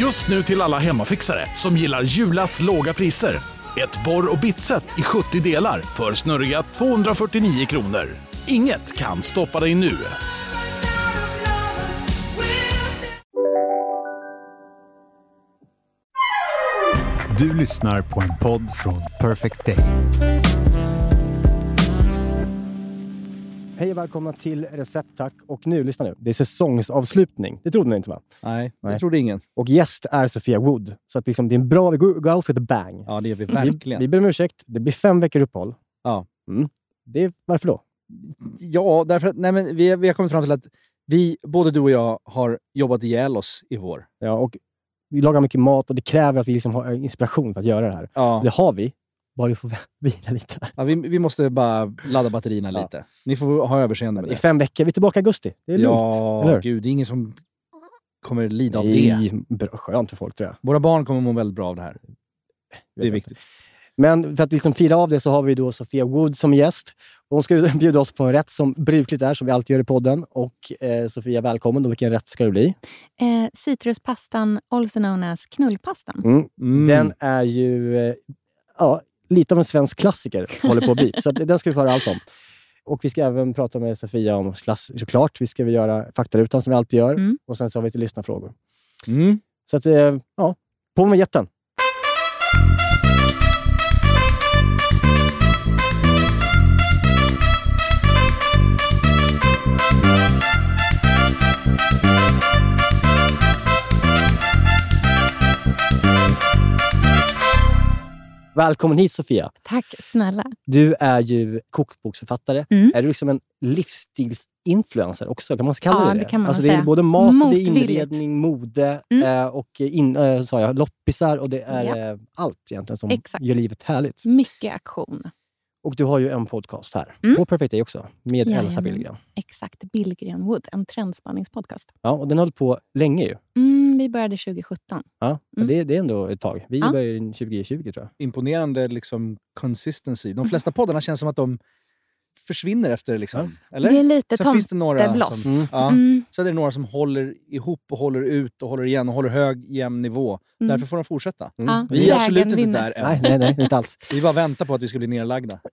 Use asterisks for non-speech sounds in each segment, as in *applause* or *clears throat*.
Just nu till alla hemmafixare som gillar Julas låga priser. Ett borr och bitset i 70 delar för snurriga 249 kronor. Inget kan stoppa dig nu. Du lyssnar på en podd från Perfect Day. Hej och välkomna till Recept Tack. Och nu, lyssna nu. Det är säsongsavslutning. Det trodde ni inte va? Nej, Nej. det trodde ingen. Och gäst är Sofia Wood. Så att liksom, det är en bra... Vi go out with a bang. Ja, det gör vi Vi, verkligen. vi ber om ursäkt. Det blir fem veckor uppehåll. Ja. Mm. Det är, varför då? Ja, därför att nej, men vi, vi har kommit fram till att vi, både du och jag, har jobbat ihjäl oss i vår. Ja, och vi lagar mycket mat och det kräver att vi liksom har inspiration för att göra det här. Ja. Det har vi. Bara vi får *laughs* vila lite. Ja, vi, vi måste bara ladda batterierna Ja. lite. Ni får ha överseende med I det. fem veckor. Vi är tillbaka i augusti. Det är lugnt. Ja, eller hur? gud, det är ingen som kommer lida av det. Nej, bra, skönt för folk tror jag. Våra barn kommer må väldigt bra av det här. Det är viktigt. Men för att liksom fira av det så har vi då Sofia Wood som gäst. Hon ska *laughs* bjuda oss på en rätt som brukligt är, som vi alltid gör i podden. Och eh, Sofia, välkommen. Och vilken rätt ska det bli? Eh, citruspastan, also known as knullpastan. Mm. Mm. Den är ju eh, ja, lite av en svensk klassiker, håller på att bli. *laughs* Så att, den ska vi få höra allt om. Och vi ska även prata med Sofia om klass, såklart. Vi ska göra faktarutan som vi alltid gör. Mm. Och sen så har vi lite lyssnarfrågor. Mm. Så att, eh, ja, på med jätten. Välkommen hit Sofia. Tack snälla. Du är ju kokboksförfattare. Mm. Är du liksom en livsstilsinfluencer också? Kan man kalla Ja, det det kan man alltså, nog Det är säga. både mat, det är Motvilligt. inredning, mode Mm. eh, och in, sa jag, loppisar och det är Ja. eh, allt egentligen som Exakt. gör livet härligt. Mycket aktion. Och du har ju en podcast här Mm. på Perfect Day också med Elsa Jajamän. Billgren. Exakt. Billgren Wood, en trendspaningspodcast. Ja, och den har hållit på länge ju. Mm, vi började 2017. Ja, Mm. det, det är ändå ett tag. Vi Ja. började ju 2020 tror jag. Imponerande liksom, consistency. De flesta poddarna känns som att de försvinner efter. Liksom. Eller? Det är lite Sen finns det några som, Mm. ja, Mm, Sen är det några som håller ihop och håller ut och håller igen och håller hög jämn nivå. mm. Därför får de fortsätta. Mm. Ja, Vi är absolut inte vinner. där än. Nej, nej, nej, inte alls. Vi bara väntar på att vi ska bli nerlagda. *laughs*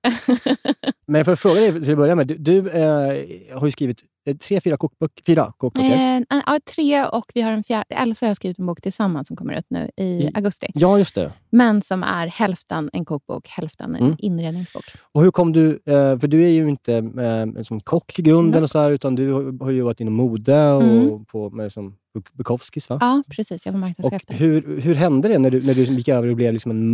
Men för att fråga dig till att börja med. Du, du eh, har ju skrivit eh, tre, fyra kokböcker. Fyra kokböcker. Eh, ja, tre och vi har en fjärde. Elsa och jag har skrivit en bok tillsammans som kommer ut nu i I- augusti. Ja, just det. Men som är hälften en kokbok, hälften en Mm. inredningsbok. Och hur kom du, eh, för du är ju inte eh, som kock i grunden Nej. och så här, utan du har- ju jobbat inom mode och Mm. på med som Buk- Bukowskis va? Ja, precis. Jag var och marknadschef där. hur, hur hände det när du, när du gick över och blev liksom en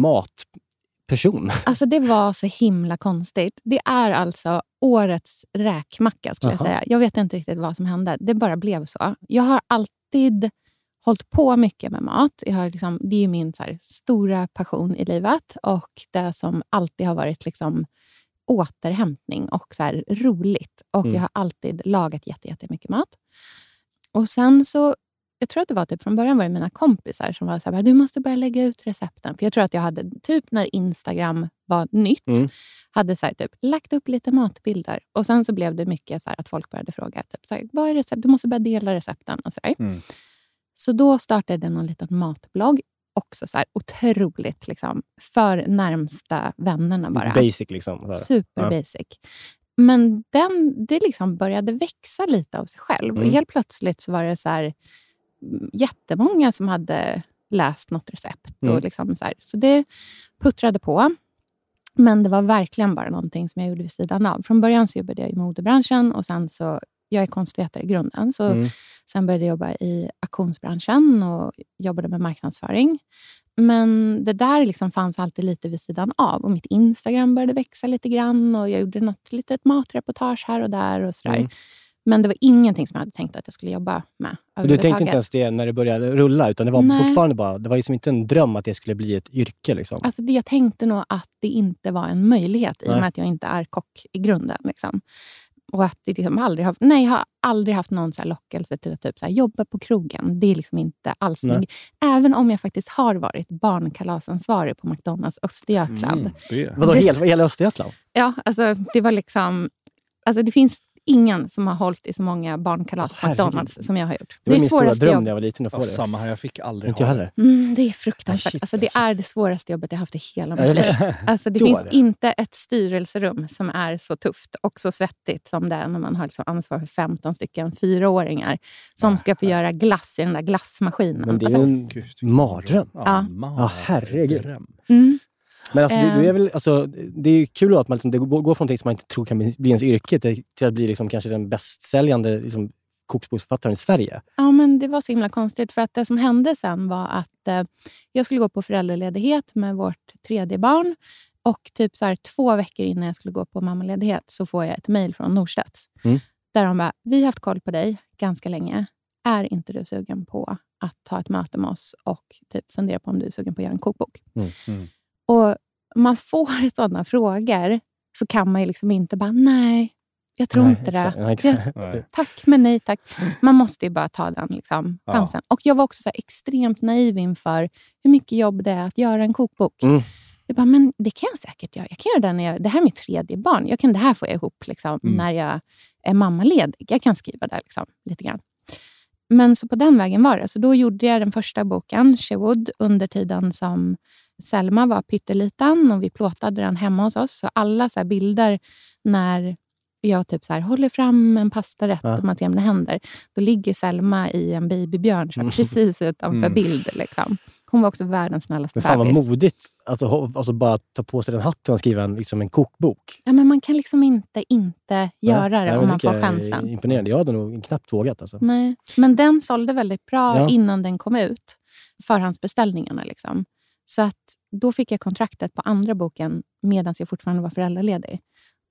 matperson? *laughs* Alltså det var så himla konstigt. Det är alltså årets räkmacka skulle jag Aha. säga. Jag vet inte riktigt vad som hände. Det bara blev så. Jag har alltid hållit på mycket med mat. Jag har liksom, det är min här, stora passion i livet och det som alltid har varit liksom, återhämtning och så här, roligt. Och Mm. Jag har alltid lagat jätte, jättemycket mat. Och sen så, jag tror att det var typ från början var det mina kompisar som var så här, du måste börja lägga ut recepten. För jag tror att jag hade, typ när Instagram var nytt, Mm. hade så här, typ, lagt upp lite matbilder. Och sen så blev det mycket så här, att folk började fråga, typ, så här, vad är recept? Du måste börja dela recepten. Och så. Mm. så då startade jag någon liten matblogg. Också så här, otroligt liksom, för närmsta vännerna bara. Basic liksom. Super Ja. basic. Men den, det liksom började växa lite av sig själv. Mm. Och helt plötsligt så var det så här, jättemånga som hade läst något recept. Mm. Och liksom så, här. så det puttrade på. Men det var verkligen bara någonting som jag gjorde vid sidan av. Från början så jobbade jag i modebranschen och sen så, jag är konstvetare i grunden. Så Mm. Sen började jag jobba i auktionsbranschen och jobbade med marknadsföring. Men det där liksom fanns alltid lite vid sidan av. Och Mitt Instagram började växa lite grann och jag gjorde något litet matreportage här och där. och sådär. Mm. Men det var ingenting som jag hade tänkt att jag skulle jobba med du tänkte inte ens det när det började rulla, utan det var Nej. fortfarande bara, det var liksom inte en dröm att det skulle bli ett yrke. Liksom. Alltså det, jag tänkte nog att det inte var en möjlighet i och Nej. med att jag inte är kock i grunden. Liksom. Och att det liksom aldrig har, nej, jag har aldrig haft någon så här lockelse till att typ så här, jobba på krogen. Det är liksom inte alls Nej. min Även om jag faktiskt har varit barnkalasansvarig på McDonalds Östergötland. Mm, det. Vadå, hela, hela Östergötland? Ja, alltså det var liksom... Alltså det finns ingen som har hållit i så många barnkalas på. McDonalds som jag har gjort. Det var är min stora svåraste dröm jobb. när jag var liten att få det. samma här, jag fick aldrig Inte jag ha heller. Mm, det är fruktansvärt. Shit, alltså, det alltså. är det svåraste jobbet jag haft i hela mitt liv. *laughs* Alltså, det finns det. inte ett styrelserum som är så tufft och så svettigt som det är när man har liksom ansvar för 15 stycken fyraåringar som ska få göra glass i den där glassmaskinen. Men det är alltså, en mardröm. Ja. Ja, herregud. mm, Men alltså, du, du är Ehm. väl, alltså, det är kul att man liksom, det går från någonting som man inte tror kan bli bli ens yrke till, till att bli liksom, kanske den bästsäljande liksom, kokboksförfattaren i Sverige. Ja, men det var så himla konstigt. För att Det som hände sen var att eh, jag skulle gå på föräldraledighet med vårt tredje barn. Och typ så här, två veckor innan jag skulle gå på mammaledighet så får jag ett mejl från Norstedts. Mm. Där de bara, vi har haft koll på dig ganska länge. Är inte du sugen på att ta ett möte med oss och typ fundera på om du är sugen på att göra en kokbok? Mm. Mm. Och man får *laughs* sådana frågor så kan man ju liksom inte bara, nej, jag tror Nej, inte det. Ja. *laughs* Nej. Tack, men nej tack. Man måste ju bara ta den liksom, Ja. chansen. Och jag var också så här extremt naiv inför hur mycket jobb det är att göra en kokbok. Mm. Jag bara, men det kan jag säkert göra. Jag kan göra det, när jag, det här är mitt tredje barn. Jag kan, det här får jag ihop liksom, Mm. när jag är mammaledig. Jag kan skriva där liksom, lite grann. Men så på den vägen var det. Så då gjorde jag den första boken, Shewood, under tiden som Selma var pytteliten och vi plåtade den hemma hos oss. Så alla så bilder när jag typ så här, håller fram en pastarätt Ja. och man ser det händer. Då ligger Selma i en babybjörn så här, Mm. precis utanför Mm. bild. Liksom. Hon var också världens snällaste Men fan vad bebis. modigt. Alltså, alltså bara ta på sig den hatten och skriva en, liksom en kokbok. Ja, men man kan liksom inte inte göra Nej, det om man får chansen. Imponerande. Jag hade nog knappt vågat. Alltså. Nej. Men den sålde väldigt bra Ja. innan den kom ut. Förhandsbeställningarna. Liksom. Så att då fick jag kontraktet på andra boken medan jag fortfarande var föräldraledig.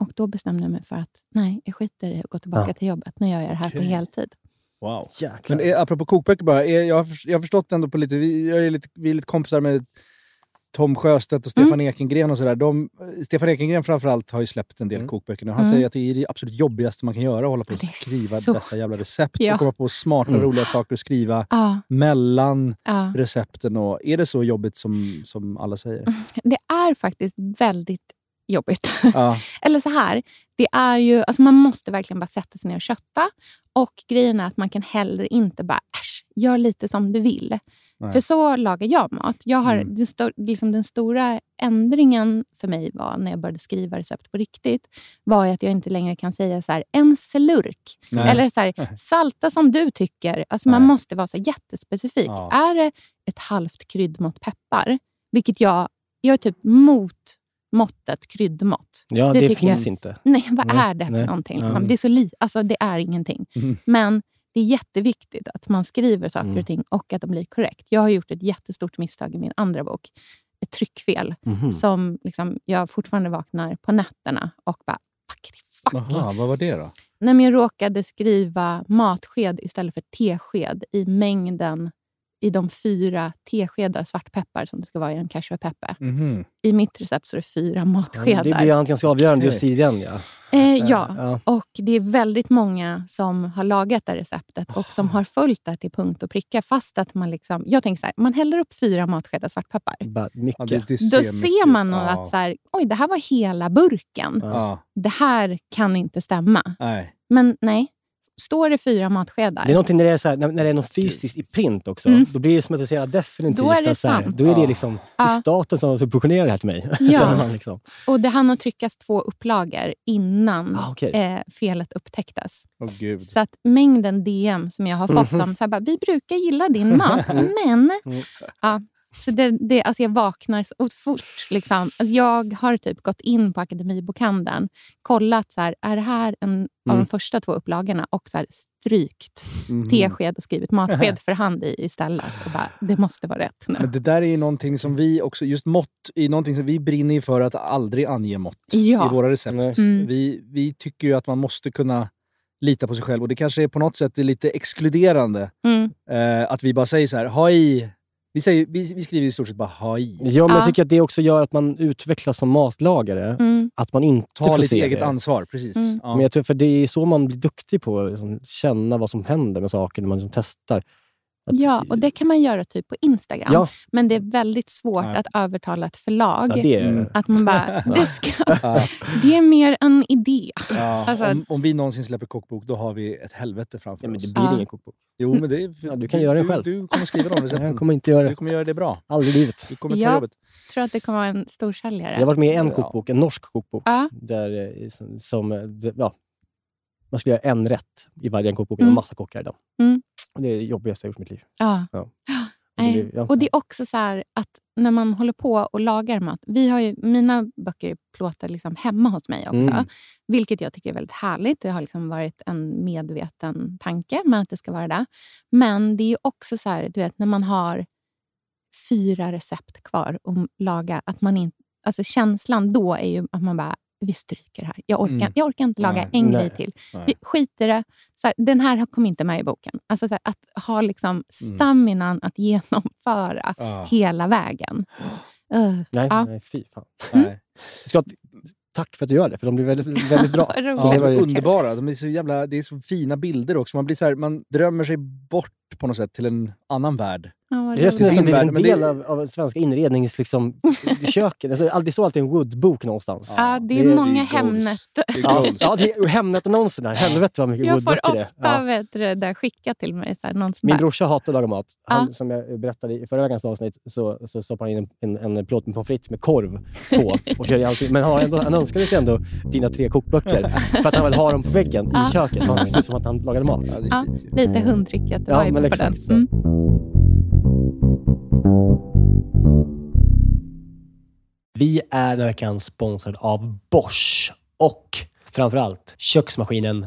Och då bestämde jag mig för att nej, jag skiter i att gå tillbaka Ja. till jobbet. Nu gör jag det här på Okej. heltid. Wow. Jäklar. Men är, apropå kokböcker bara, är, jag, har, jag har förstått ändå på lite, vi, jag är lite, vi är lite kompisar med Tom Sjöstedt och Stefan Ekengren och sådär. De, Stefan Ekengren framförallt har ju släppt en del Mm. kokböcker nu. Han Mm. säger att det är det absolut jobbigaste man kan göra, att hålla på och skriva så- dessa jävla recept Ja. och komma på smarta, Mm. roliga saker att skriva Ja, mellan ja. recepten. Och, är det så jobbigt som, som alla säger? Det är faktiskt väldigt jobbigt. Ja. *laughs* Eller så här, det är ju, alltså man måste verkligen bara sätta sig ner och kötta. Och grejen är att man kan heller inte bara, äsch, gör lite som du vill. Nej. För så lagar jag mat. Jag har, Mm. den, sto- liksom den stora ändringen för mig var när jag började skriva recept på riktigt, var att jag inte längre kan säga så här, en slurk. Nej. Eller så här, *laughs* salta som du tycker. Alltså man måste vara så jättespecifik. Ja. Är det ett halvt kryddmått peppar, vilket jag, jag är typ mot måttet kryddmått. Ja, det det, finns jag. inte. Nej, vad Nej, är det för nej. någonting? Liksom? Det är så li- alltså, det är ingenting. Mm. Men det är jätteviktigt att man skriver saker Mm. och ting och att de blir korrekt. Jag har gjort ett jättestort misstag i min andra bok. Ett tryckfel Mhm. som liksom, jag fortfarande vaknar på nätterna och bara, fuck, fuck. Jaha, vad var det då? Nej, jag råkade skriva matsked istället för tesked i mängden i de fyra teskedar svartpeppar som det ska vara i en cashew peppe. Mhm. I mitt recept så är det fyra Ja, matskedar. det blir ganska avgörande just i den. Ja. Eh, ja, Ja. och det är väldigt många som har lagat det receptet och som har följt det till punkt och pricka. Fast att man liksom, jag tänker så här, man häller upp fyra matskedar svartpeppar. Ja, mycket. det Då ser man nog ja. att så här, oj, det här var hela burken. Ja. Det här kan inte stämma. Nej. Men nej, står det fyra matskedar, Det är någonting när det är, så här, när, när det är något fysiskt i print också. Mm. Då blir det som att så jävla definitivt. Då är det så här, sant. Då är det liksom Ja. staten som subventionerar det här till mig. *laughs* Ja. Liksom. och det hann nog tryckas två upplagor innan Ah, okej. eh, felet upptäcktes. Åh gud. Så att mängden DM som jag har fått Mhm. om så här, bara, vi brukar gilla din mat, *laughs* men... Mm. Ja, så det, det, alltså jag vaknar så fort. Liksom. Alltså jag har typ gått in på Akademibokhandeln, kollat så här, är det här en av Mm. de första två upplagorna och så här, strykt Mhm. tesked och skrivit matsked *laughs* för hand i istället. Och bara, det måste vara rätt nu. Men det där är ju någonting som vi också, just mått, är någonting som vi brinner för att aldrig ange mått Ja. i våra recept. Mm. Vi, vi tycker ju att man måste kunna lita på sig själv. Och det kanske är på något sätt är lite exkluderande Mm. eh, att vi bara säger så här, ha i. Vi, säger, vi, vi skriver i stort sett bara ha i. Ja, men Ja. jag tycker att det också gör att man utvecklas som matlagare. Mm. Att man inte Ta får lite se eget det. ansvar, precis. Mm. Ja. Men jag tror, för det är så man blir duktig på att liksom, känna vad som händer med saker när man liksom testar. Ja, och det kan man göra typ på Instagram. Ja. Men det är väldigt svårt Ja. att övertala ett förlag. Ja, det är. Att man bara, *laughs* det, ska, *laughs* det är mer en idé. Ja, *laughs* Alltså- om, om vi någonsin släpper kokbok, då har vi ett helvete framför ja, men oss. det blir Ja. ingen kokbok. Jo, men det är, Ja, du kan göra det du, själv. Du kommer skriva de recepten. Jag kommer inte göra Du det. kommer göra det bra. Aldrig i livet. Du kommer ta Ja. jobbet. Jag tror att det kommer vara en storsäljare. Jag har varit med i en kokbok, en norsk kokbok. Ja. Där, eh, som, eh, ja, man skulle göra en rätt i varje kokbok. Mm. Mm. massa kockar i den. Mm. Det är det jobbigaste jag gjort i mitt liv. Ja. Ja. Nej. *gasps* Och det är också så här att när man håller på och lagar mat. Vi har ju, mina böcker plåtar liksom hemma hos mig också. Mm. Vilket jag tycker är väldigt härligt. Det har liksom varit en medveten tanke med att det ska vara det. Men det är också så här, du vet, när man har fyra recept kvar att laga. Att man inte, alltså känslan då är ju att man bara, vi stryker här. Jag orkar, Mm. jag orkar inte laga Nej. en Nej. grej till. Nej. Vi skiter det. Så här, den här kom inte med i boken. Alltså så här, att ha liksom staminan att *laughs* genomföra Ja. hela vägen. *gasps* Uh, Nej, ja. nej, fy fan. Nej. Jag ska, tack för att du gör det, för de blir väldigt, väldigt bra. *laughs* Ja, det de var är underbara. De är så jävla, det är så fina bilder också. Man, blir så här, man drömmer sig bort på något sätt till en annan värld. Ja, det är nästan din en men det- del av, av svenska inrednings... Liksom, *laughs* köket. Alltså, det står alltid en woodbok någonstans. Ja, det är det är- många det. Hemnet. Det är Ja, ja det är Hemnet-annonserna. Helvete vad mycket Jag får woodböcker det är. ofta Ja. vet du, det där skickat till mig. Så här, någon som Min bara, brorsa hatar att laga mat. Han, Ja. Som jag berättade i förra veckans avsnitt så, så stoppar han in en, en, en plåt med pommes frites med korv på. Och kör i allting. Men har ändå, han önskade sig ändå dina tre kokböcker *laughs* för att han vill ha dem på väggen Ja. i köket. Man ska se ut som att han lagade mat. Ja, det lite hundtricket. Ja, men på den. Mm. Vi är den här veckan sponsrade av Bosch och framförallt köksmaskinen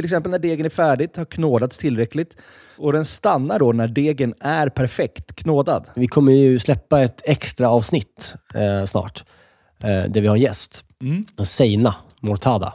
till exempel när degen är färdigt, har knådats tillräckligt. Och den stannar då när degen är perfekt knådad. Vi kommer ju släppa ett extra avsnitt eh, snart eh, där vi har en gäst. Mm. Seina Mortada.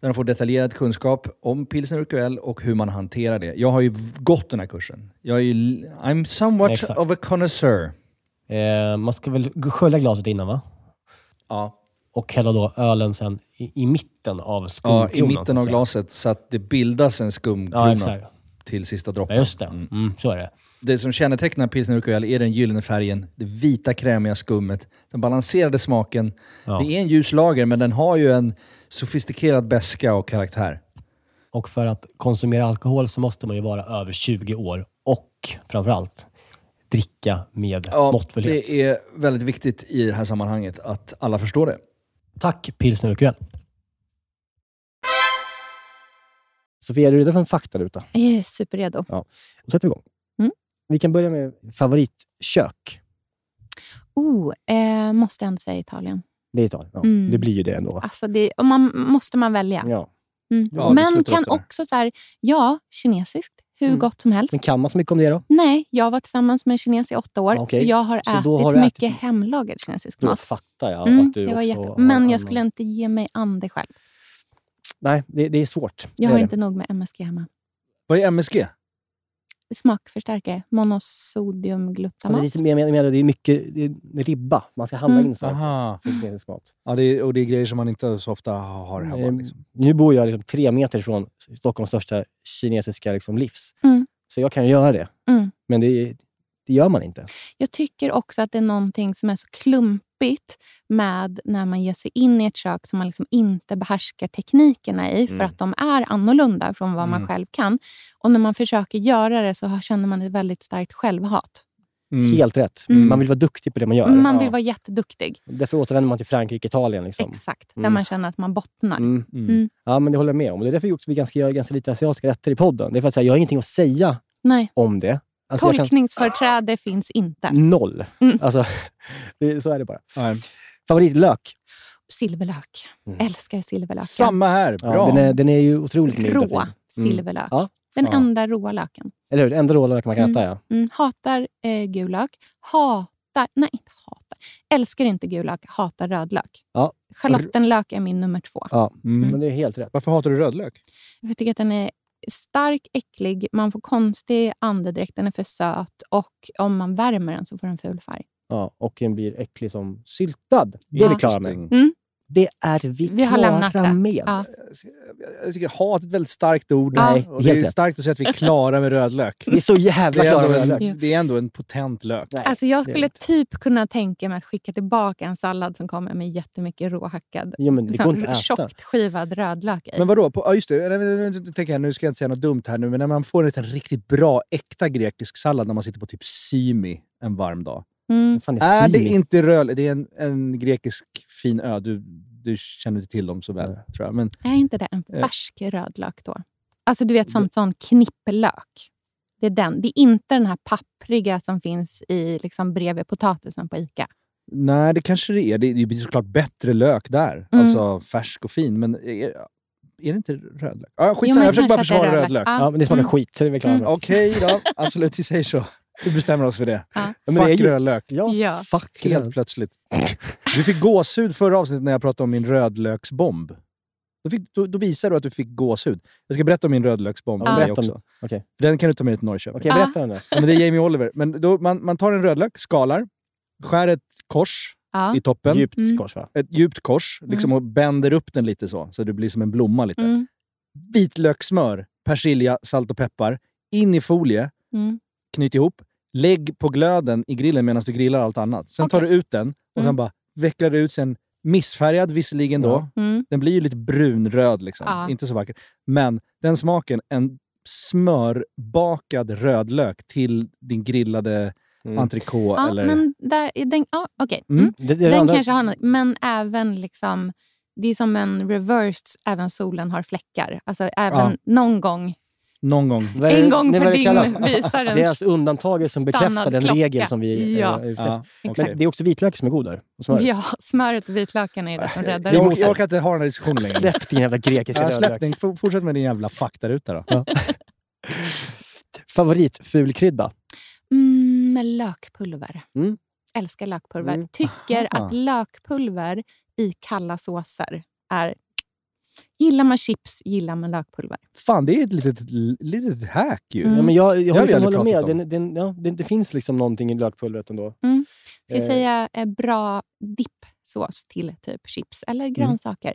Där de får detaljerad kunskap om pilsner urquell och hur man hanterar det. Jag har ju gått den här kursen. Jag är ju, I'm somewhat Exakt. of a connoisseur. Eh, man ska väl skölja glaset innan va? Ja. Och hälla då ölen sen i, i mitten av Ja, skumkronan. I så mitten av glaset så att det bildas en Ja, skumkrona exakt. till sista Ja, droppen. just det. Mm. Mm, så är det. Det som kännetecknar pilsner urquell är den gyllene färgen, det vita krämiga skummet, den balanserade smaken. Ja. Det är en ljus lager, men den har ju en sofistikerad beska och karaktär. Och för att konsumera alkohol så måste man ju vara över 20 år och framförallt dricka med måttfullhet. det är väldigt viktigt i det här sammanhanget att alla förstår det. Tack Pilsner Urquell. Sofia, är du redo för en faktaruta? Jag är superredo. Då sätter vi igång. Mm. Vi kan börja med favoritkök. Oh, eh, måste jag ändå säga Italien. Det är Italien. Ja, Mm. Det blir ju det ändå. Alltså det, och man, måste man välja. Ja. Mm. Ja, Men kan också så här, ja, kinesiskt, hur Mm. gott som helst. Men kan man så mycket om det då? Nej, jag var tillsammans med en kines i åtta år, Ah, okej. så jag har Så ätit då har mycket ätit- hemlagad kinesisk Då mat. fattar jag Mm, att du det var också jätte... Men annan- jag skulle inte ge mig an det själv. Nej, det, det är svårt. Jag Det har är det. inte nog med MSG hemma. Vad är MSG? Smakförstärkare, monosodiumglutamat. Alltså, det, är lite mer, mer, mer, det är mycket det är ribba. Man ska handla Mm. in saker för. Ja, det är, och det är grejer som man inte så ofta har hemma. Eh, Liksom. Nu bor jag liksom tre meter från Stockholms största kinesiska liksom livs. Mm. Så jag kan göra det. Mm. Men det, det gör man inte. Jag tycker också att det är någonting som är så klumpigt med när man ger sig in i ett kök som man liksom inte behärskar teknikerna i, för att de är annorlunda från vad man själv kan. Och när man försöker göra det så känner man ett väldigt starkt självhat. Helt rätt. Mm. Man vill vara duktig på det man gör. Man vill Ja. vara jätteduktig. Därför återvänder man till Frankrike och Italien. Liksom. Exakt, där Mm. man känner att man bottnar. Mm. Mm. Ja, men det håller jag med om. Det är därför vi också vi ganska, gör ganska lite asiatiska rätter i podden. Det är för att säga, jag har ingenting att säga Nej, om det. Alltså, jag kan- tolkningsföreträde finns inte. Noll. Mm. Alltså, *laughs* det, så är det bara. Nej. Favoritlök? Silverlök. Mm. Älskar silverlöken. Samma här, Ja, bra. den, är, den är ju otroligt mild Rå. Mm. silverlök. Ja. Den Ja. enda råa löken. Eller hur? Enda rålök man kan Mm. äta, ja. Mm, hatar eh, gul lök. Hatar, nej inte hatar. Älskar inte gul lök, hatar rödlök. Ja. Schalottenlök är min nummer två. ja. Mm. Men det är helt rätt. Varför hatar du rödlök? Jag tycker att den är stark, äcklig, man får konstig andedräkt, den är för söt och om man värmer den så får den ful färg. Ja, och den blir äcklig som syltad. Det Ja. är vi klara med. Mm. Det är vi, Vi har lämnat det. med. Ja. Jag tycker hat är ett väldigt starkt ord. Nej, och det är rätt. starkt att säga att vi är klara med rödlök. Vi är så jävla Det är, klara ändå med det. en, det är ändå en potent lök. Nej, Alltså jag skulle typ kunna tänka mig att skicka tillbaka en sallad som kommer med jättemycket råhackad Jo, men det går inte att äta. tjockt skivad rödlök i. Men vadå? På, ja, just det. Nu ska jag inte säga något dumt här nu, men när man får en riktigt bra, äkta grekisk sallad när man sitter på typ Symi en varm dag. Mm. Fan, Är det inte röd... Det är en, en grekisk fin ö. Du, du känner inte till dem så väl, tror jag. Men Är inte det en Eh. färsk rödlök då? Alltså du vet som sån knipplök. Det är den. Det är inte den här pappriga som finns i liksom bredvid potatisen på Ica. nej, det kanske det är. Det är ju såklart bättre lök där. Mm. Alltså färsk och fin. Men är, är det inte rödlök? Ja, Jo, skitsamma, men jag försöker bara det försvara rödlök. rödlök. Ja. Ja, men det smakar Mm. skit, så det är vi klara med. Okej då, absolut, vi säger så. Vi bestämmer oss för det. Ja. Ja, men det är Fuck ju- rödlök. Ja, Ja. fuck Helt det. plötsligt. Du fick gåshud förra avsnittet när jag pratade om min rödlöksbomb. Då, fick, då, då visar du att du fick gåshud. Jag ska berätta om min rödlöksbomb Ja, berätta också. Okej, Den kan du ta med dig till Norrköping. Okej, berätta om det. Ja, men det är Jamie Oliver. Men då, man, man tar en rödlök, skalar, skär ett kors Ja. i toppen. Djupt Mm. kors va? Ett djupt kors liksom, och bänder upp den lite så, så det blir som en blomma lite. Mm. Vitlökssmör, persilja, salt och peppar. In i folie, Mm. knyt ihop. Lägg på glöden i grillen medan du grillar allt annat. Sen tar du ut den och sen Mm. bara vecklar du ut sen missfärgad visserligen då. Mm. Den blir ju lite brunröd liksom. Ja. Inte så vacker. Men den smaken, en smörbakad rödlök till din grillade Mm. entrecote Ja, eller... men där, är den, ja, okej. Mm. Mm. Det, det Den kanske har något, men även liksom... Det är som en reversed, även solen har fläckar. Alltså även Ja. någon gång, Någon gång. Är det- en gång per dygn kallas? visar den Det är alltså undantaget som bekräftar den klocka. regel som vi eh, Ja. är ute Ja. Men det är också vitlök som är god där. Och smöret. Ja, smöret och vitlöken är det som räddar Jag, jag orkar inte ha den här diskussionen längre. Släpp din jävla grekiska Ja, släpp. F- Fortsätt med din jävla faktaruta då. Ja. Favoritfulkrydda? Mm, lökpulver. Mm. Älskar lökpulver. Mm. Tycker Aha. att lökpulver i kalla såser är... Gillar man chips, gillar man lökpulver. Fan, det är ett litet, litet hack ju. Mm. Ja, men jag, jag, jag aldrig håller med. pratat om. Den, den, ja, det, det finns liksom någonting i lökpulvret ändå. Ska jag Eh. säga eh, bra dippsås till typ chips Mm. eller grönsaker.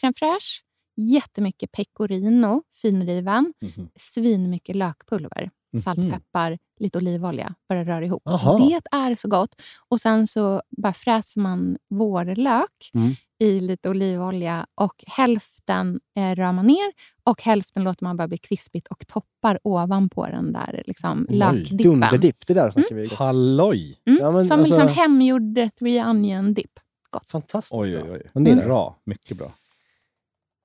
Crème fraîche, jättemycket pecorino, finriven, Mhm. svinmycket lökpulver, salt, Mhm. peppar, lite olivolja. Bara rör ihop. Aha. Det är så gott. Och sen så bara fräser man vårlök Mm. i lite olivolja och hälften eh, rör man ner och hälften låter man bara bli krispigt och toppar ovanpå den där liksom, Oj. lökdippen. Dunderdipp, det där snackar vi. Halloj! Mm. Ja, men Som alltså- liksom hemgjord three onion dip. Gott. Fantastiskt Oj, bra. oj, oj. Men det är det. Bra. Mycket bra.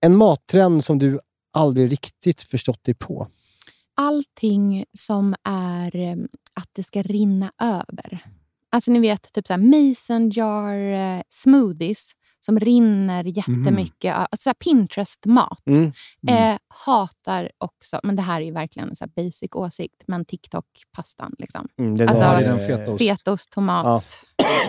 En mattrend som du aldrig riktigt förstått dig på? Allting som är eh, att det ska rinna över. Alltså ni vet, typ så här mason jar eh, smoothies som rinner jättemycket. Alltså så här Pinterest-mat. Mm. Eh, hatar också, men det här är ju verkligen en så basic åsikt, men TikTok-pastan. Liksom. Mm, det, Alltså, Ja, det är är- den fetaost. Fetaost, tomat.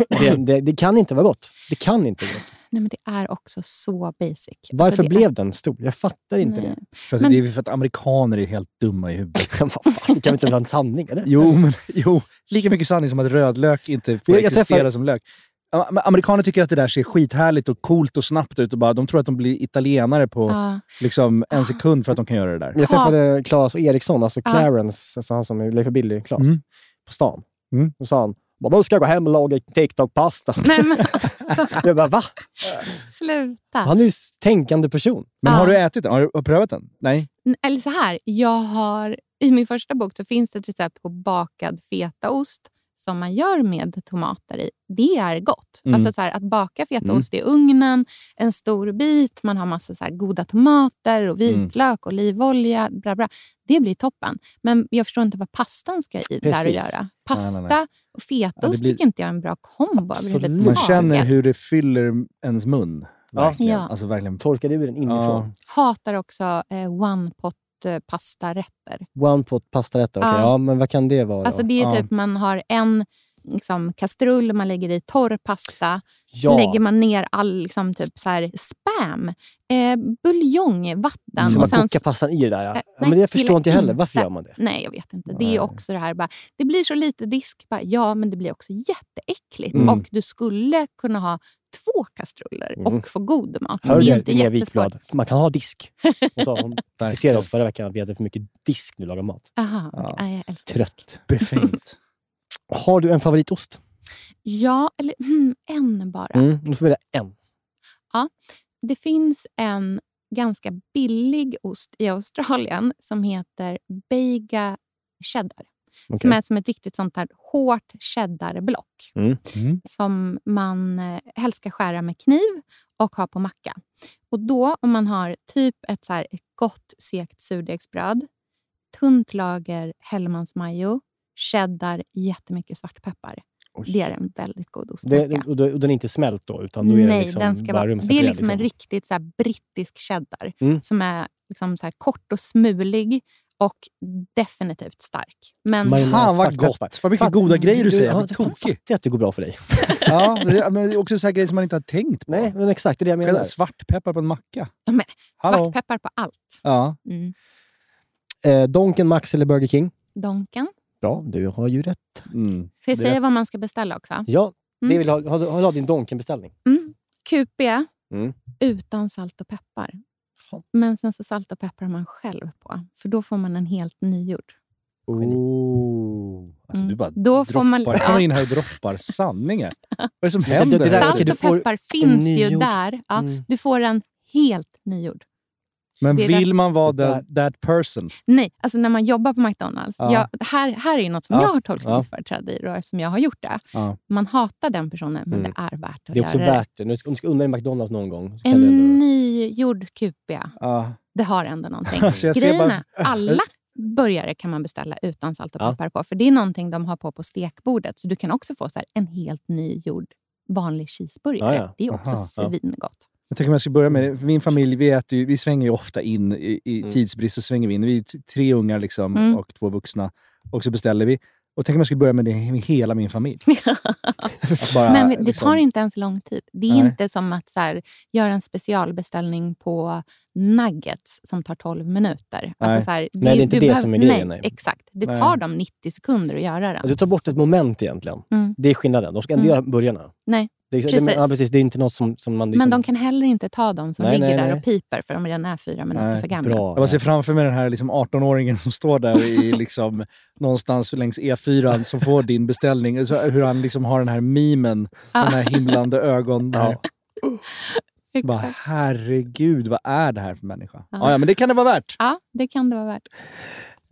*clears throat* det, det, det kan inte vara gott. Det kan inte vara gott. Nej, men det är också så basic. Varför alltså, det blev den stor? Jag fattar inte Nej. För att Men- Det är för att amerikaner är helt dumma i huvudet. *laughs* det. Fan, det kan väl inte vara en sanning? Eller? Jo, men jo, lika mycket sanning som att rödlök inte får Jag- jag existera träffar- som lök. Amerikaner tycker att det där ser skithärligt och coolt och snabbt ut. Och bara, de tror att de blir italienare på Ja. liksom, en sekund för att de kan göra det där. Jag träffade Claes Eriksson, alltså Ja. Clarence, alltså han som är Leif Billy, Claes, Mm. på stan. Mm. Då sa han, "Bara, nu ska jag gå hem och laga TikTok-pasta. Nej, men *laughs* alltså, Jag bara, va? sluta. Han är ju tänkande person. Men Ja. har du ätit den? Har du prövat den? Nej? Eller så här, jag har, i min första bok så finns det ett recept på bakad fetaost som man gör med tomater i. Det är gott. Mm. Alltså så här, att baka fetaost i ugnen, en stor bit, man har massa så här goda tomater och Mm. vitlök, olivolja, bla bla. Det blir toppen. Men jag förstår inte vad pastan ska i där att Precis. göra. Pasta Nej, nej, och fetaost Ja, det blir- tycker inte jag är en bra kombo Absolut. Man känner hur det fyller ens mun. Verkligen. Ja. Alltså verkligen. Torkade ur den inifrån. Ja. Hatar också eh, one pot pastarätter. One pot pastarätter, okej. Ja. Ja. men vad kan det vara Alltså då? det är Ja. typ man har en liksom, kastrull, man lägger i torr pasta. Ja. Så lägger man ner all liksom, typ så här, spam, eh, buljong, vatten. Så man och sen, kokar pastan i det där? Ja. Eh, ja men det nej, förstår inte jag heller. Varför gör man det? Nej, jag vet inte. Det Nej. är också det här, bara, det blir så lite disk. Bara, ja, men det blir också jätteäckligt. Mm. Och du skulle kunna ha två kastruller Mm. och få god mat. Hör det är inte Linnea jättesvårt. Wikblad? Man kan ha disk. Hon sa, hon *laughs* kritiserade oss förra veckan att vi hade för mycket disk när vi lagar mat. Aha, Ja. okej. Ja, jag älskar disk. Trött. Befängt. *laughs* Har du en favoritost? Ja, eller hmm, en bara. Mm, du får välja en. Det finns en ganska billig ost i Australien som heter Beiga cheddar. Som Okej. är som ett riktigt sånt här hårt cheddarblock Mm. Mm. som man eh, helst ska skära med kniv och ha på macka. Och då om man har typ ett, så här, ett gott segt surdegsbröd, tunt lager Hellmans-majo, cheddar, jättemycket svartpeppar. Det är en väldigt god ostmacka. Och, den är inte smält då? Utan då är den Nej, liksom den ska vara, det är liksom en riktigt så här brittisk cheddar Mm. som är liksom så här kort och smulig och definitivt stark. Men Fan vad gott! Vad mycket Fan, goda grejer du säger. Jag Ja, blir tokig. fattar att det går bra för dig. *laughs* Ja, det är, men det är också så här grejer som man inte har tänkt på. Nej, men exakt. Det är det jag menar. Svartpeppar på en macka. ja, men, Hallå? svartpeppar på allt. Ja. Mm. Eh, Donken, Max eller Burger King? Donken. Bra, du har ju rätt. Mm. Ska jag säga vad man ska beställa också? Ja, Mm. det vill ha, har, du- har du din Donken-beställning? Mm. QP Mm. utan salt och peppar. Men sen så salt och peppar man själv på. För då får man en helt nygjord. Oh. Alltså, Mm. Du bara Då droppar. får man- kommer ja. in här och droppar sanningar. Vad är det som det- händer? det där Salt och peppar finns ju där. Ja, Mm. Du får en helt nygjord. Men vill man vara that, that person? Nej, alltså när man jobbar på McDonalds. Ja. Jag, här, här är något som Ja. jag har tolkningsföreträde i och eftersom jag har gjort det. Ja. Man hatar den personen, men Mm. det är värt att Det är också göra värt det. Om du ska unna dig McDonalds någon gång. En ändå... nygjord QP, Ja. det har ändå någonting. *laughs* Alltså, Grejen bara- alla burgare kan man beställa utan salt och Ja. peppar på. För det är någonting de har på på stekbordet. Så du kan också få så här, en helt nygjord vanlig cheeseburgare. Ja, ja. Det är också Aha, svingott. Jag tänker om jag ska börja med det. För Min familj, vi, äter ju, vi svänger ju ofta in i, i Mm. tidsbrist. Så svänger vi in. Vi är tre ungar liksom, Mm. och två vuxna. Och så beställer vi. Och tänk om jag skulle börja med det med hela min familj. *laughs* *laughs* Bara, Men det liksom- tar inte ens lång tid. Det är Nej. inte som att så här, göra en specialbeställning på nuggets som tar 12 minuter. Nej. Alltså, så här, Nej, det är inte det behöver- som är grejen, Nej, nej. exakt. Det Nej. tar dem 90 sekunder att göra den. Du tar bort ett moment egentligen. Mm. Det är skillnaden. De ska ändå Mm. göra burgarna. Nej, Det Precis. Det, ja, precis. Det är inte något som, som man... Liksom, Men de kan heller inte ta dem som Nej, ligger nej, där nej. och piper för de redan är fyra minuter Nej, för gamla. Bra. Jag ser framför mig den här liksom 18-åringen som står där i, *laughs* liksom, någonstans längs E4 som får din beställning. Så hur han liksom har den här mimen, den här himlande ögon. *laughs* Där. Bara, herregud, vad är det här för människa? Ja. Ja. Ja, men det kan det vara värt. Ja, det kan det vara värt.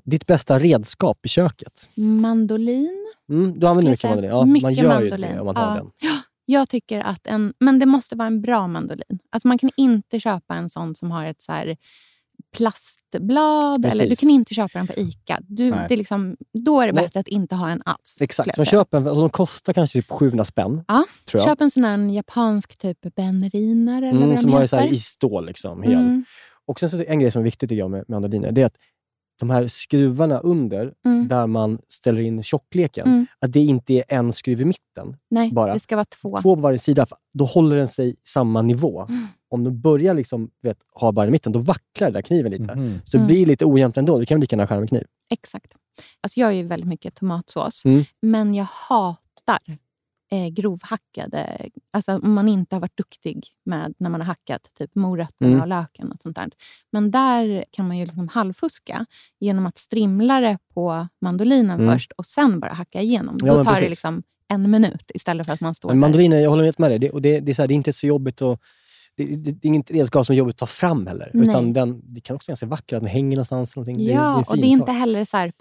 Ditt bästa redskap i köket? Mandolin. Mm, du använder mycket mandolin? Ja, man Mycket gör mandolin. ju det om man har Ja. den. Jag tycker att en... Men det måste vara en bra mandolin. Alltså man kan inte köpa en sån som har ett så här plastblad. Eller, du kan inte köpa den på ICA. Du, Nej. det är liksom, då är det bättre att inte ha en alls. Exakt. man köper en, och de kostar kanske typ 700 spänn. Ja, tror jag. Köp en sån här japansk typ benriner eller Mm, vad som de har så heter. i stål. Liksom, hel. Mm, Och sen så en grej som är tycker jag med mandoliner, det är att de här skruvarna under, mm, där man ställer in tjockleken, Mm. att det inte är en skruv i mitten. nej, bara. det ska vara två. Två på varje sida. Då håller den sig samma nivå. Mm. Om du börjar liksom, vet, ha bara i mitten, då vacklar den där kniven lite. Mhm. Så det Mm. blir lite ojämnt ändå. Du kan lika gärna skära med kniv. Exakt. Alltså jag gör ju väldigt mycket tomatsås, Mm. men jag hatar eh, grovhackade... Alltså om man inte har varit duktig med när man har hackat typ morötterna Mm. och löken och sånt där. Men där kan man ju liksom halvfuska genom att strimla det på mandolinen Mm. först och sen bara hacka igenom. Ja, Då tar det liksom en minut istället för att man står Men där. mandoliner, jag håller helt med dig. Det, och det, det, är här, det är inte så jobbigt att... Det, det, det är inget redskap som är jobbigt att ta fram heller. Nej. Utan den, det kan också vara ganska vackert att den hänger någonstans. Någonting. Ja, det, det är och det är inte sak. heller så här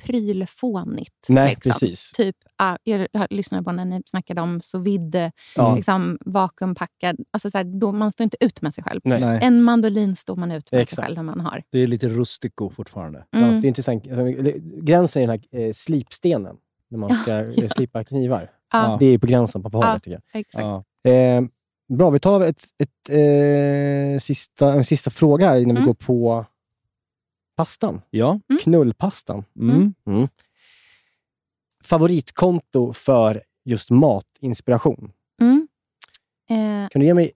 prylfånigt. Nej, liksom. precis. Typ, ah, jag lyssnade på när ni snackade om sous vide, Ja. liksom, vakuumpackad. Alltså så här, då, man står inte ut med sig själv. Nej. Nej, En mandolin står man ut med Exakt. sig själv när man har. det är lite rustico fortfarande. Ja, Mm. det är intressant. Alltså, gränsen är den här eh, slipstenen. När man ska *laughs* eh, slipa knivar. Ja, Det är på gränsen på Ja. tycker exakt. Ja. jag. Eh, bra, vi tar ett, ett, eh, sista, en sista fråga här innan vi Mm. går på pastan. ja. Mm. Knullpastan. Mm. Favoritkonto för just matinspiration. Mm. Eh, Kan du ge mig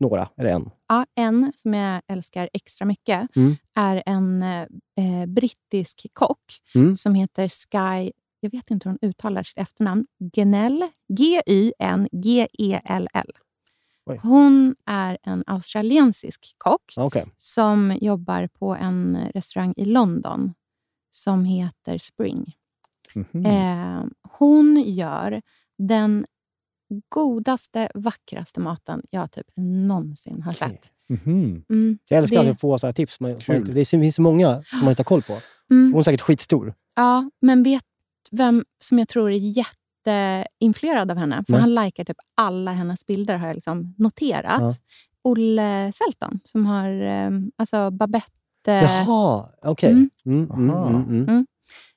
några? Eller en? ja, en som jag älskar extra mycket Mm. är en eh, brittisk kock Mm. som heter Sky, jag vet inte hur hon uttalar sitt efternamn, Genell, G-Y-N-G-E-L-L. Oj. Hon är en australiensisk kock Okej. som jobbar på en restaurang i London som heter Spring. Mhm. Eh, hon gör den godaste, vackraste maten jag typ någonsin har sett. Mhm. Mm, Jag älskar Det- att få så här tips. Man, man Kul. inte, det finns så många som man inte har koll på. mm. Hon är säkert skitstor. Ja, men vet vem som jag tror är jätteinfluerad av henne? För Nej. han likar typ alla hennes bilder har jag liksom noterat. Ja. Olle Selton som har eh, alltså Babette. Jaha, okej. Mm. Mm, mm, Aha. mm, mm,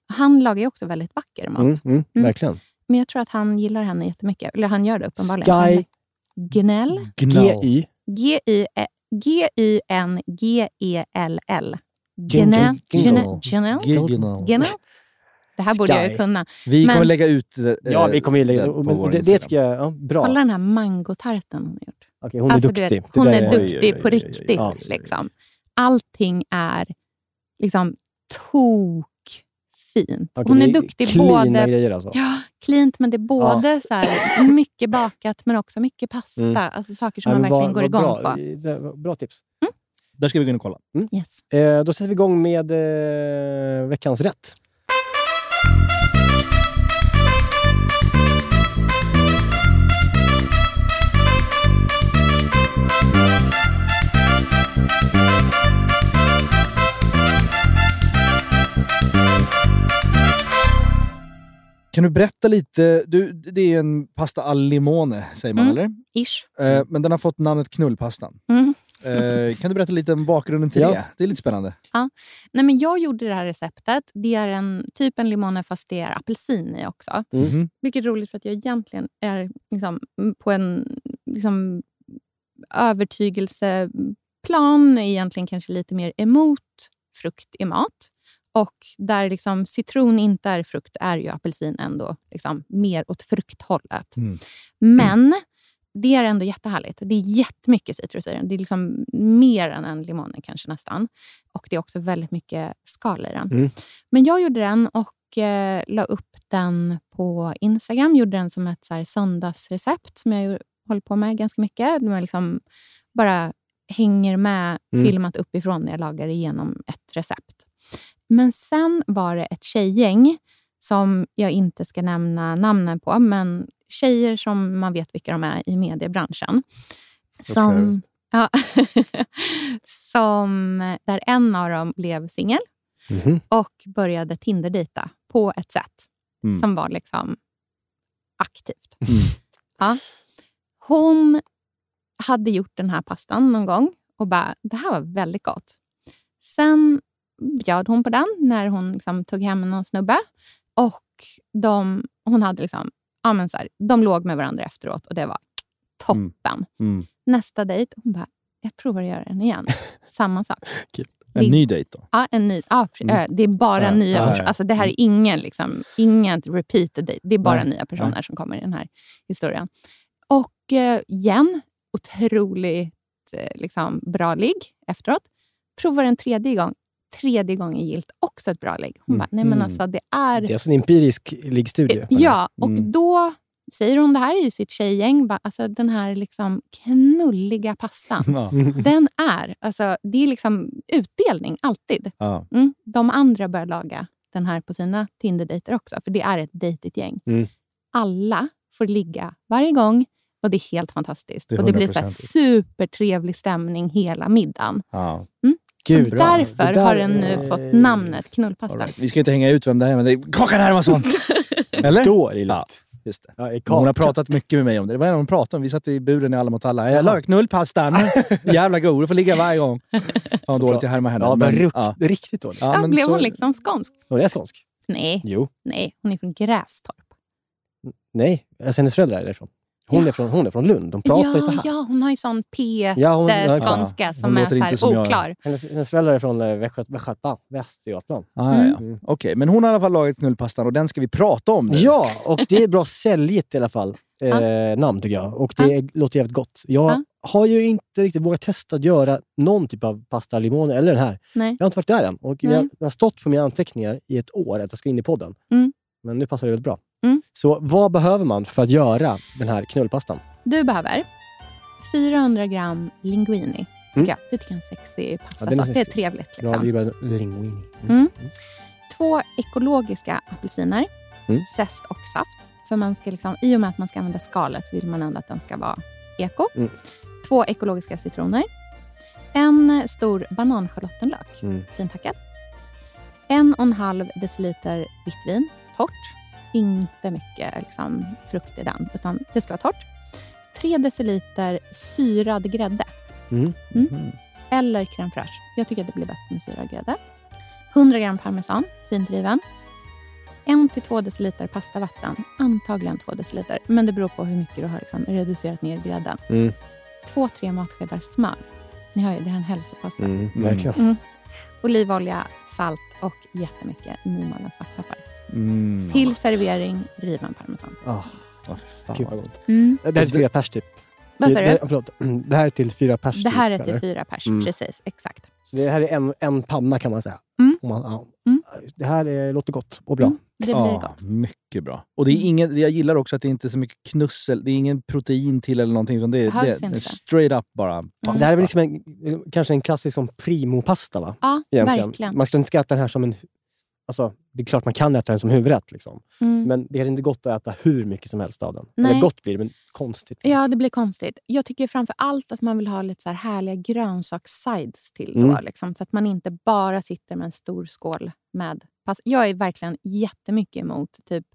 Han lagar ju också väldigt vacker mat. mm, mm, Mm. Verkligen. Men jag tror att han gillar henne jättemycket. Eller han gör det uppenbarligen. Sky Gnell. GY. G-Y- G-Y-N-G-E-L-L. Gnell. Gnell. Det här borde jag ju Sky. kunna. Vi Men- kommer lägga ut eh, Ja, vi kommer lägga det vår det, det Instagram. ska jag... Ja, bra. Kolla den här mangotarten hon har gjort. Okej, hon är Alltså, du duktig. vet, Det hon är Oj, duktig på riktigt. Liksom. Allting är liksom tokfint. Okej, Hon det är duktig både... grejer alltså. Ja, cleant, men det är både så här, mycket bakat men också mycket pasta. Mm. Alltså saker som Ja, man verkligen går vad igång bra. på. Det var Bra tips. Där ska vi gå in och kolla. Yes. Eh, då sätter vi igång med eh, veckans rätt. Kan du berätta lite? Du, det är en pasta al limone, säger man Mm. eller? Ish. Eh, men den har fått namnet knullpastan. Mm. Eh, kan du berätta lite om bakgrunden till Ja. det? Det är lite spännande. Nej, men jag gjorde det här receptet. Det är en typ en limone fast det är apelsin i också. Mhm. Vilket är roligt för att jag egentligen är liksom, mm, på en liksom, övertygelseplan egentligen kanske lite mer emot frukt i mat. Och där liksom citron inte är frukt är ju apelsin ändå liksom mer åt frukthållet. Mm. Men det är ändå jättehärligt. Det är jättemycket citrus i den. Det är liksom mer än en limon kanske nästan. Och det är också väldigt mycket skal i den. Mm. Men jag gjorde den och eh, la upp den på Instagram. Gjorde den som ett så här, söndagsrecept som jag håller på med ganska mycket. Det var liksom bara hänger med Mm. filmat uppifrån när jag lagar igenom ett recept. Men sen var det ett tjejgäng som jag inte ska nämna namnen på, men tjejer som man vet vilka de är i mediebranschen. Som, ja, *laughs* som, där en av dem blev singel Mhm. och började Tinder-dejta på ett sätt Mm. som var liksom aktivt. Mm. Ja. Hon hade gjort den här pastan någon gång och bara, det här var väldigt gott. Sen bjöd hon på den när hon liksom tog hem någon snubbe. Och de, hon hade liksom, ja men så här, de låg med varandra efteråt och det var toppen. Mm. Nästa dejt, hon bara, jag provar att göra den igen. *laughs* Samma sak. En ny dejt då? Ja, en ny, ja, Mm. det är bara Ja, nya ja, personer. Alltså, det här är ingen, liksom, ingen repeated date. Det är bara nya personer som kommer i den här historien. Och eh, igen, otroligt eh, liksom, bra ligg efteråt. Provar en tredje gång. Tredje gången gilt också ett bra ligg. Hon Mm. bara, nej men Mm. alltså det är... Det är alltså en empirisk liggstudie. Ja, och Mm. då säger hon det här i sitt tjejgäng. Bara, alltså, den här liksom knulliga pastan. Ja. *laughs* Den är, alltså, det är liksom utdelning alltid. Ja. Mm. De andra börjar laga den här på sina Tinder-dejter också, för det är ett dejtigt gäng. Mm. Alla får ligga varje gång och det är helt fantastiskt. Det är och det blir så här 100%. supertrevlig stämning hela middagen. Ja. Gud, så därför där har den nu är- fått namnet knullpasta. Right. Vi ska inte hänga ut vem det är, men det är Kakan Hermansson! *laughs* Eller? Då är det Ja, just det. Ja, Hon har pratat mycket med mig om det. Det var en hon pratade om. Vi satt i buren i Alla mot alla. Jag lagar knullpastan. *laughs* Jävla god. Du får ligga varje gång. Fan dåligt att härma henne. Ja, men rukt, ja. riktigt dåligt. Ja, Ja, blev så- hon liksom skånsk? Hon är skånsk. Nej, Jo. nej, hon är från Grästorp. Nej, alltså hennes föräldrar är därifrån. Hon, är från, hon är från Lund. De pratar ju så Ja, här. ja, hon har ju sån p Ja, ja, Hon som är så här som jag. oklar. Hennes, hennes föräldrar är från eh, Västgöt- Västgöta, Västergötland. Ah, ja, ja. Mm. Okej, men hon har i alla fall lagat knullpastan och den ska vi prata om nu. Ja, och det är bra säljigt i alla fall. Eh, namn tycker jag. Och det låter jävligt gott. Jag Ja. har ju inte riktigt vågat testa att göra någon typ av pasta limone eller den här. Nej. Jag har inte varit där än. Och jag, jag har stått på mina anteckningar i ett år att jag ska in i podden. Mm. Men nu passar det väldigt bra. Mm. Så vad behöver man för att göra den här knullpastan? Du behöver 400 gram linguini. Mm. Ja, det tycker jag är en sexig Ja, pastasås. den är det är trevligt. Ja, Liksom. det är bara linguini. Mm. Två ekologiska apelsiner, Mm. zest och saft. För man ska liksom, I och med att man ska använda skalet så vill man ändå att den ska vara eko. Mm. Två ekologiska citroner. En stor bananschalottenlök, Mm. fint hackad. En och en halv deciliter vitt vin, torrt. Inte mycket liksom, frukt i den, utan det ska vara torrt. Tre deciliter syrad grädde Mm. eller crème fraîche. Jag tycker att det blir bäst med syrad grädde. 100 gram parmesan, fint riven. 1-2 deciliter pastavatten, antagligen 2 deciliter. Men det beror på hur mycket du har liksom reducerat ner grädden. Mm. 2-3 matskedar smör. Ni hör ju, det är en hälsokost. Mm. Verkligen. Olivolja, salt och jättemycket nymalen svartpeppar. Mm. Till servering, riven parmesan. Ah, fan Gud, vad gott. Mm. det här är till fyra pers typ. Vad sa det, du? förlåt, Mm, det här är till fyra pers Det här typ, är till eller? fyra pers, Mm. precis. Exakt. Så det här är en, en panna kan man säga. Mm. Om man, ja. Mm. Det här är, låter gott och bra. Mm. Det blir Ja, gott. mycket bra. Och det är ingen, jag gillar också att det inte är så mycket knussel. Det är ingen protein till eller någonting. Utan det, är, det, är straight up bara pasta. Det här är väl liksom en, kanske en klassisk som primo-pasta va? Ja, Egentligen. verkligen. Man ska inte ska äta den här som en... Alltså, det är klart man kan äta den som huvudrätt. Liksom. Mm. Men det är inte gott att äta hur mycket som helst av den. Nej. Eller gott blir det, men konstigt. Ja, det blir konstigt. Jag tycker framför allt att man vill ha lite så här härliga grönsaks-sides till. Då, Mm. liksom, så att man inte bara sitter med en stor skål med pasta. Jag är verkligen jättemycket emot typ,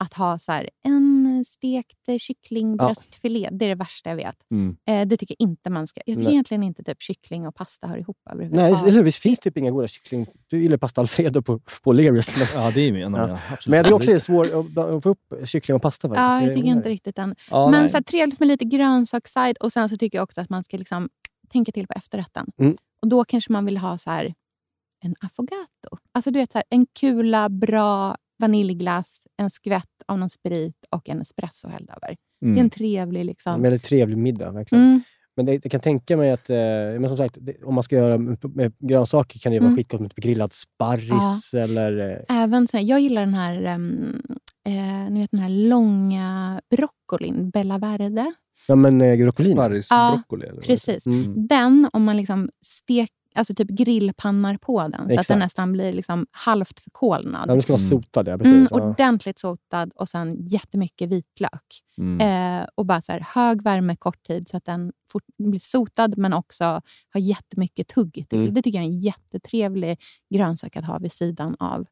att ha så här, en stekt kycklingbröstfilé. Det är det värsta jag vet. Mm. Eh, det tycker jag inte man ska. Jag tycker Nej. egentligen inte typ kyckling och pasta hör ihop Nej, överhuvudtaget. eller hur? Visst finns typ inga goda kyckling... Du gillar pasta alfredo på, på Leris. Men, Ja, det är en av Ja. absolut men jag tycker också det är svårt att, få upp kyckling och pasta. faktiskt. Ja, jag tycker inte riktigt den. Ja, Men nej. så här, trevligt med lite grönsaksside och sen så tycker jag också att man ska liksom tänka till på efterrätten. Mm. Och då kanske man vill ha så här en affogato. Alltså du vet så här, en kula bra vaniljglass, en skvätt av någon sprit och en espresso hälld över. Det är en Mm. trevlig En liksom... väldigt trevlig middag, verkligen. Mm. Men det, jag kan tänka mig att, eh, men som sagt, det, om man ska göra med, med grönsaker kan det ju vara Mm. skitgott med typ grillad sparris eller... Eh, Även så här, jag gillar den här, um, eh, ni vet den här långa broccolin, Bella Verde. ja, men eh, broccolini. Sparrisbroccoli. eller vad Precis. det heter. Mm. Den, om man liksom stek, alltså typ grillpannar på den så att Exakt. den nästan blir liksom halvt förkolnad. Ja, den ska vara Mm. sotad, ja. Precis. Mm, ordentligt sotad och sen jättemycket vitlök. Mm. Eh, och bara så här, hög värme kort tid så att den fort, blir sotad men också har jättemycket tugg till. Mm. Det tycker jag är en jättetrevlig grönsak att ha vid sidan av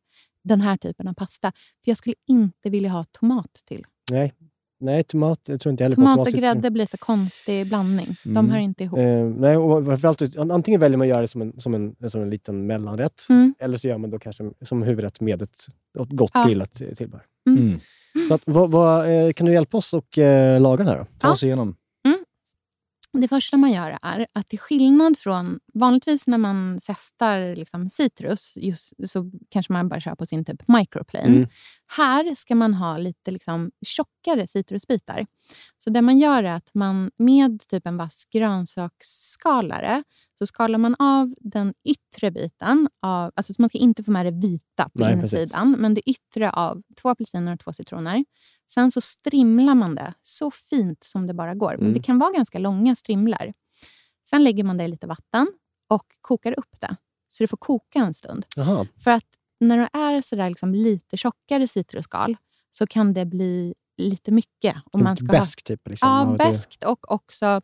den här typen av pasta. För Jag skulle inte vilja ha tomat till. Nej. Nej, tomat jag tror inte heller på. Tomat och grädde blir så konstig blandning. De Mm. hör inte ihop. Eh, nej, och framförallt, antingen väljer man att göra det som en, som en, som en liten mellanrätt, Mm. eller så gör man då kanske som huvudrätt med ett, ett gott Ja. grillat eh, tillbehör. Mm. Så att, vad, vad, eh, kan du hjälpa oss och eh, laga den här då? Ta Ja. oss igenom. Det första man gör är att till skillnad från vanligtvis när man zestar liksom citrus just, så kanske man bara kör på sin typ microplane. Mm. Här ska man ha lite liksom tjockare citrusbitar. Så det man gör är att man med typ en vass grönsaksskalare så skalar man av den yttre biten. Av, alltså så man ska inte få med det vita på Nej, insidan, men det yttre av två apelsiner och två citroner. Sen så strimlar man det så fint som det bara går. Men Mm. det kan vara ganska långa strimlar. Sen lägger man det i lite vatten och kokar upp det. Så det får koka en stund. Jaha. För att när det är så där liksom lite tjockare citrusskal så kan det bli lite mycket. Om man ska ha, Bäsk typ? Liksom. ja, bäskt och också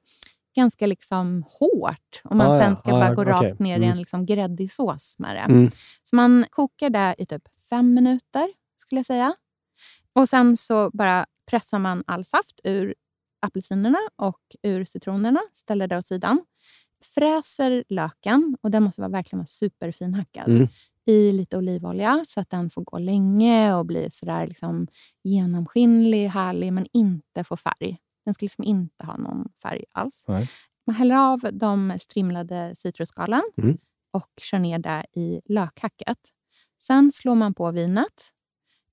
ganska liksom hårt. Om man Ah, ja. sen ska Ah, bara ja, gå okej. rakt ner i Mm. en liksom gräddig sås med det. Mm. Så man kokar det i typ fem minuter, skulle jag säga. Och sen så bara pressar man all saft ur apelsinerna och ur citronerna, ställer det åt sidan. Fräser löken, och den måste vara verkligen vara superfinhackad, Mm. I lite olivolja så att den får gå länge och bli sådär liksom genomskinlig, härlig, men inte få färg. Den ska liksom inte ha någon färg alls. Nej. Man häller av de strimlade citrusskalen Mm. och kör ner det i lökhacket. Sen slår man på vinet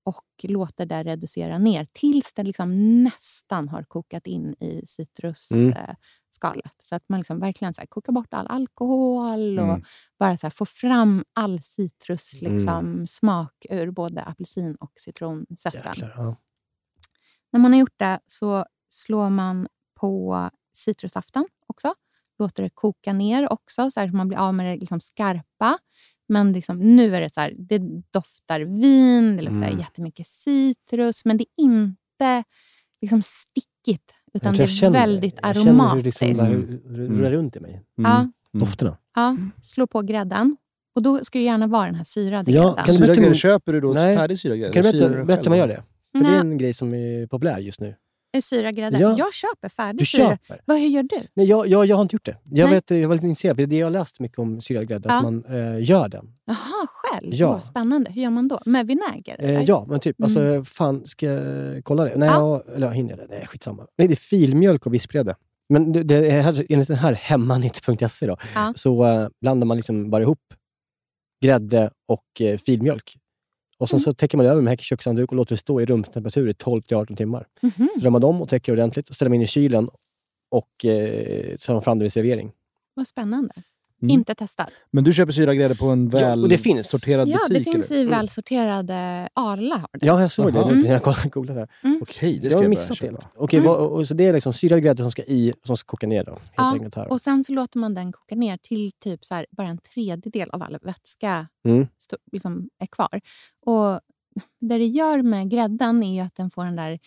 och låter det reducera ner tills det liksom nästan har kokat in i citrusskalet. Mm. Så att man liksom verkligen så här kokar bort all alkohol och Mm. bara så här får fram all citrus Mm. liksom, smak ur både apelsin och citronzesten. Ja. När man har gjort det så slår man på citrussaften också. Låter det koka ner också, så, så man blir av med det liksom skarpa. Men liksom, nu är det så här, det doftar vin, det luktar Mm. jättemycket citrus, men det är inte liksom stickigt, utan det är väldigt Jag känner hur det aromatiskt. liksom Mm. rullar runt i mig. Ja, Dofterna. ja, slå på grädden. Och då ska det gärna vara den här syrade Ja, grädden. kan du berätta köper du då Nej. färdig syrad grädde? Kan du berätta, hur man gör det? För det är Nej. en grej som är populär just nu. Eh, Syragrädde. Ja. Jag köper färdig Du syra. köper? Vad, hur gör du? Nej, jag, jag, jag har inte gjort det. Jag, Nej. vet, jag var lite intresserad. Det jag har läst mycket om syrad grädde, Ja. att man eh, gör den. Jaha, själv? Ja. Åh, spännande. Hur gör man då? Med vinäger? Eh, ja, men typ. Mm. Alltså, fan, ska jag kolla det? Nej, Ja. jag, eller jag hinner det. Nej, skitsamma. Nej, det är filmjölk och vispgrädde. Men det, det är här, enligt den här hemmanytt.se Ja. så eh, blandar man liksom bara ihop grädde och eh, filmjölk. Och sen Mm. så täcker man över med kökshandduk och låter det stå i rumstemperatur i 12-18 timmar. Mhm. Så drar man dem och täcker ordentligt, ställer man in i kylen och eh, tar fram det vid servering. Vad spännande. Mm. Inte testat. Men du köper syrad grädde på en Ja, väl och det finns. sorterad Ja, butik? det finns eller? i välsorterade Arla. Har det. Ja, jag såg Jaha. det när jag kollade- googlade där. Okej, det Jag ska har jag, missat börja det. köpa. Okej, Mm. vad- och, så det är liksom syrad grädde som ska i, som ska koka ner då? Helt Ja, enkelt här. Och sen så låter man den koka ner till typ så här, bara en tredjedel av all vätska Mm. stå, liksom är kvar. Och det det gör med grädden är ju att den får den där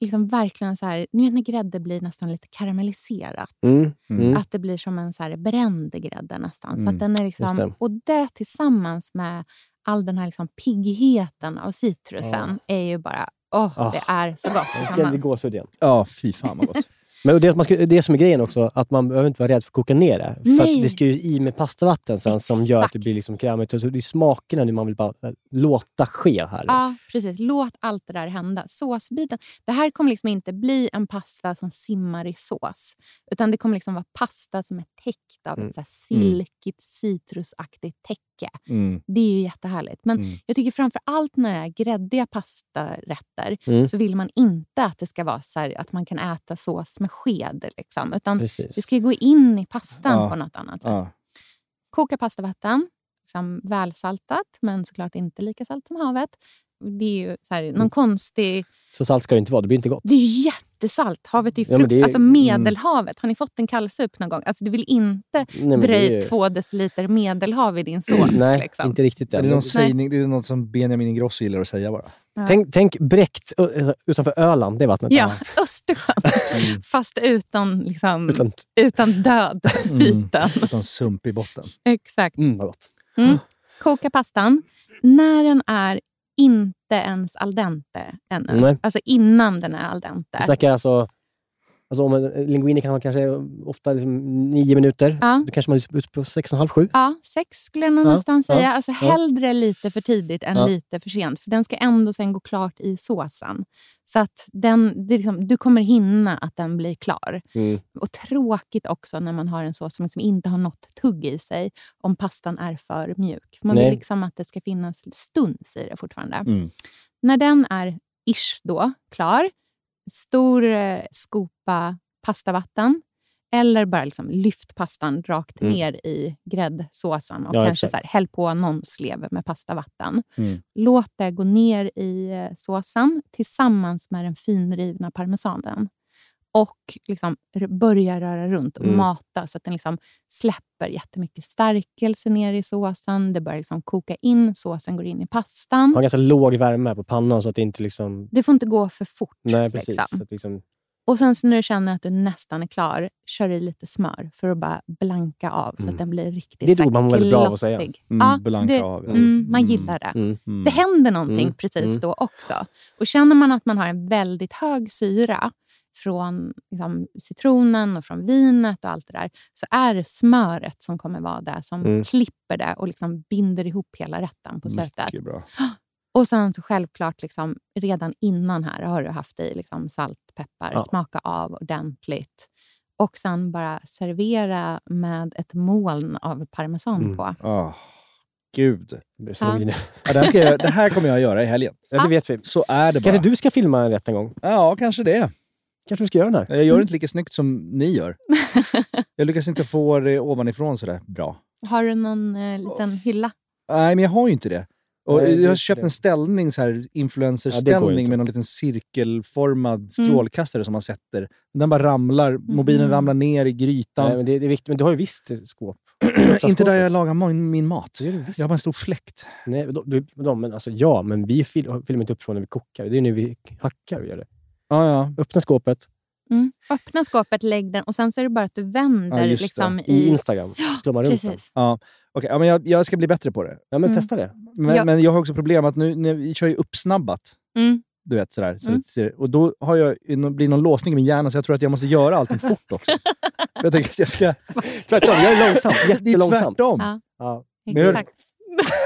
liksom verkligen så här, ni vet när grädde blir nästan lite karamelliserat. Mm. Mm. Att det blir som en så här bränd grädde nästan. Så Mm, att den är liksom, det. och det tillsammans med all den här liksom piggheten av citrusen är ju bara, åh, Ah. det är så gott Det ska tillsammans. gåshud igen. Ja, fy fan vad gott. Men det, man ska, det som är grejen också, att man behöver inte vara rädd för att koka ner det. För Nej. att det ska ju i med pastavatten sen som gör att det Exakt. blir liksom krämigt. Så det är smakerna nu man vill bara eh, låta ske här. Ja, precis. Låt allt det där hända. Såsbiten. Det här kommer liksom inte bli en pasta som simmar i sås. Utan det kommer liksom vara pasta som är täckt av Mm. ett så här silkigt citrusaktigt täcke. Mm. Det är ju jättehärligt. Men Mm. jag tycker framför allt när det är gräddiga pastarätter Mm. så vill man inte att det ska vara så här, att man kan äta sås med sked. Liksom. Utan Precis. det ska ju gå in i pastan Ja. på något annat sätt. Ja. Koka pastavatten, liksom välsaltat men såklart inte lika salt som havet. Det är ju så här, någon Mm. konstig... Så salt ska det inte vara, det blir inte gott. Det är ju jättesalt. Havet är ju Ja, frukt, det är- alltså Medelhavet. Har ni fått en kallsup någon gång? Alltså, du vill inte Nej, dra är i ju- två deciliter medelhav i din *clears throat* sås. Nej, liksom. inte riktigt Är än. det någon sägning, det är något som Benjamin Ingrosso gillar att säga bara. Ja. Tänk, tänk bräckt utanför Öland, det vattnet. Ja, där. *laughs* Östersjön. Fast utan, liksom, Utan, utan död *laughs* biten. Utan sump i botten. Exakt. mm, vad gott. Mm. Koka pastan. När den är inte ens al dente ännu. Nej. Alltså innan den är al dente. Vi snackar alltså... Alltså om en linguini kan man kanske ofta liksom nio minuter. Ja. Då kanske man är ute på sex och en halv, sju. Ja, sex skulle jag Ja, nästan ja, säga. Alltså ja. hellre lite för tidigt än Ja. lite för sent. För den ska ändå sen gå klart i såsen. Så att den, liksom, du kommer hinna att den blir klar. Mm. Och tråkigt också när man har en sås som liksom inte har något tugg i sig. Om pastan är för mjuk. För man Nej. vill liksom att det ska finnas stuns i det fortfarande. Mm. När den är ish då, klar. Stor eh, skopa pastavatten. Eller bara liksom lyft pastan rakt Mm. ner i gräddsåsen och Ja, kanske exakt. så här, häll på någon slev med pastavatten. Mm. Låt det gå ner i eh, såsen tillsammans med den finrivna parmesanen. Och liksom börja röra runt och Mm. mata så att den liksom släpper jättemycket stärkelse ner i såsen. Det börjar liksom koka in, såsen går in i pastan. Ha ganska låg värme på pannan så att det inte liksom... Det får inte gå för fort. Nej, precis. Liksom. Så att liksom Och sen så när du känner att du nästan är klar, kör i lite smör för att bara blanka av så Mm. att den blir riktigt Det är ett ord man mår väldigt bra av att säga. Mm, ja, blanka det, av, ja. Mm, man Mm. gillar det. mm. Det händer någonting Mm, precis mm. då också. Och Känner man att man har en väldigt hög syra från liksom, citronen och från vinet och allt det där så är det smöret som kommer vara det som Mm. klipper det och liksom binder ihop hela rätten på slutet. *gasps* Och sen så självklart, liksom, redan innan här har du haft i liksom, salt, peppar, Ja. smaka av ordentligt. Och sen bara servera med ett moln av parmesan Mm. på. Ah, gud. Ja. det, här ska jag, det här kommer jag göra i helgen. Ja, det vet vi. Så är det bara. Kanske du ska filma en rätt en gång? Ja, kanske det. Kanske du ska göra den här? Jag gör det inte lika snyggt som ni gör. *laughs* Jag lyckas inte få det ovanifrån sådär bra. Har du någon eh, liten hylla? Nej, men jag har ju inte det. Och Nej, jag har köpt det- en ställning, så här Ja, ju influencerställning inte. med någon liten cirkelformad strålkastare som man sätter. Den bara ramlar, mobilen ramlar ner i grytan. Nej, men det, det är viktigt. Men du har ju visst skåp. *clears throat* Inte där jag lagar min, min mat. Det är det. Jag har bara en stor fläkt. Nej, då, du, de, men alltså, ja, men vi fil, filmar inte upp från när vi kokar. Det är när vi hackar vi gör det. Ja, ja. Öppna skåpet Mm. Öppna skåpet, lägg den och sen så är det bara att du vänder Ja, liksom, i i... Instagram. Slår man runt den. Precis. ja. Okej, ja, men jag, jag ska bli bättre på det. Ja, men Mm. testa det. Men, Ja. men jag har också problem att nu, när vi kör ju uppsnabbat. Mm. Du vet, sådär. Så Mm. det och då har jag, blir någon låsning i min hjärna så jag tror att jag måste göra allting fort *laughs* också. jag tänker att jag ska... Tvärtom, jag är långsam. *laughs* Det är Jättelångsamt. tvärtom. Ja. Ja. Exakt.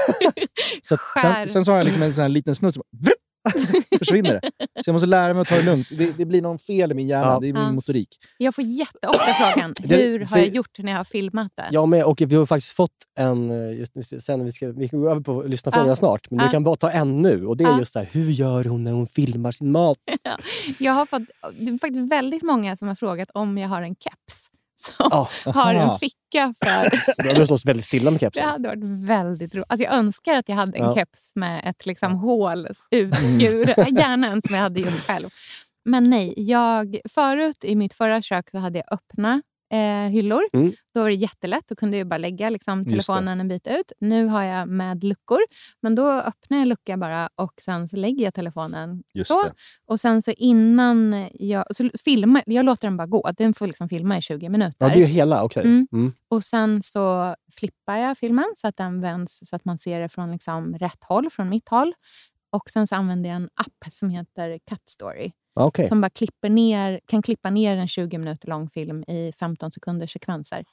*laughs* Så att sen, sen så har jag liksom en sån här liten snutt som bara, *laughs* försvinner det. Så jag måste lära mig att ta det lugnt. Det, det blir någon fel i min hjärna. Ja. Det är min Ja. motorik. Jag får jätteofta frågan, Det- hur har jag gjort när jag har filmat det? Jag med. Och vi har faktiskt fått en... eh, Just, nu- sen vi, ska, vi kan gå över på lyssna frågorna Ja. snart, men vi kan bara ta en nu. Och Det är Ja. just så här, hur gör hon när hon filmar sin mat? *laughs* Jag har fått, det är faktiskt väldigt många som har frågat om jag har en keps som Ja. har en ficka för... Du har stått väldigt stilla med Det kepsen. hade varit väldigt roligt. Alltså jag önskar att jag hade en Ja. keps med ett liksom hål utskuret. *laughs* Gärna en som jag hade gjort själv. Men nej, jag, förut i mitt förra kök så hade jag öppna eh, hyllor. Mm. Då var det jättelätt. Då kunde jag bara lägga liksom, telefonen en bit ut. Nu har jag med luckor. Men då öppnar jag en lucka bara och sen så lägger jag telefonen Just så. det. Och sen så innan jag... Så filmar, jag låter den bara gå. Den får liksom filma i 20 minuter. Ja, det är hela. Okej. Mm. Mm. Och sen så flippar jag filmen så att den vänds så att man ser det från liksom rätt håll, från mitt håll. Och sen så använder jag en app som heter Cut Story. Okej. Som bara klipper ner, kan klippa ner en 20 minuter lång film i 15 sekunders sekvenser.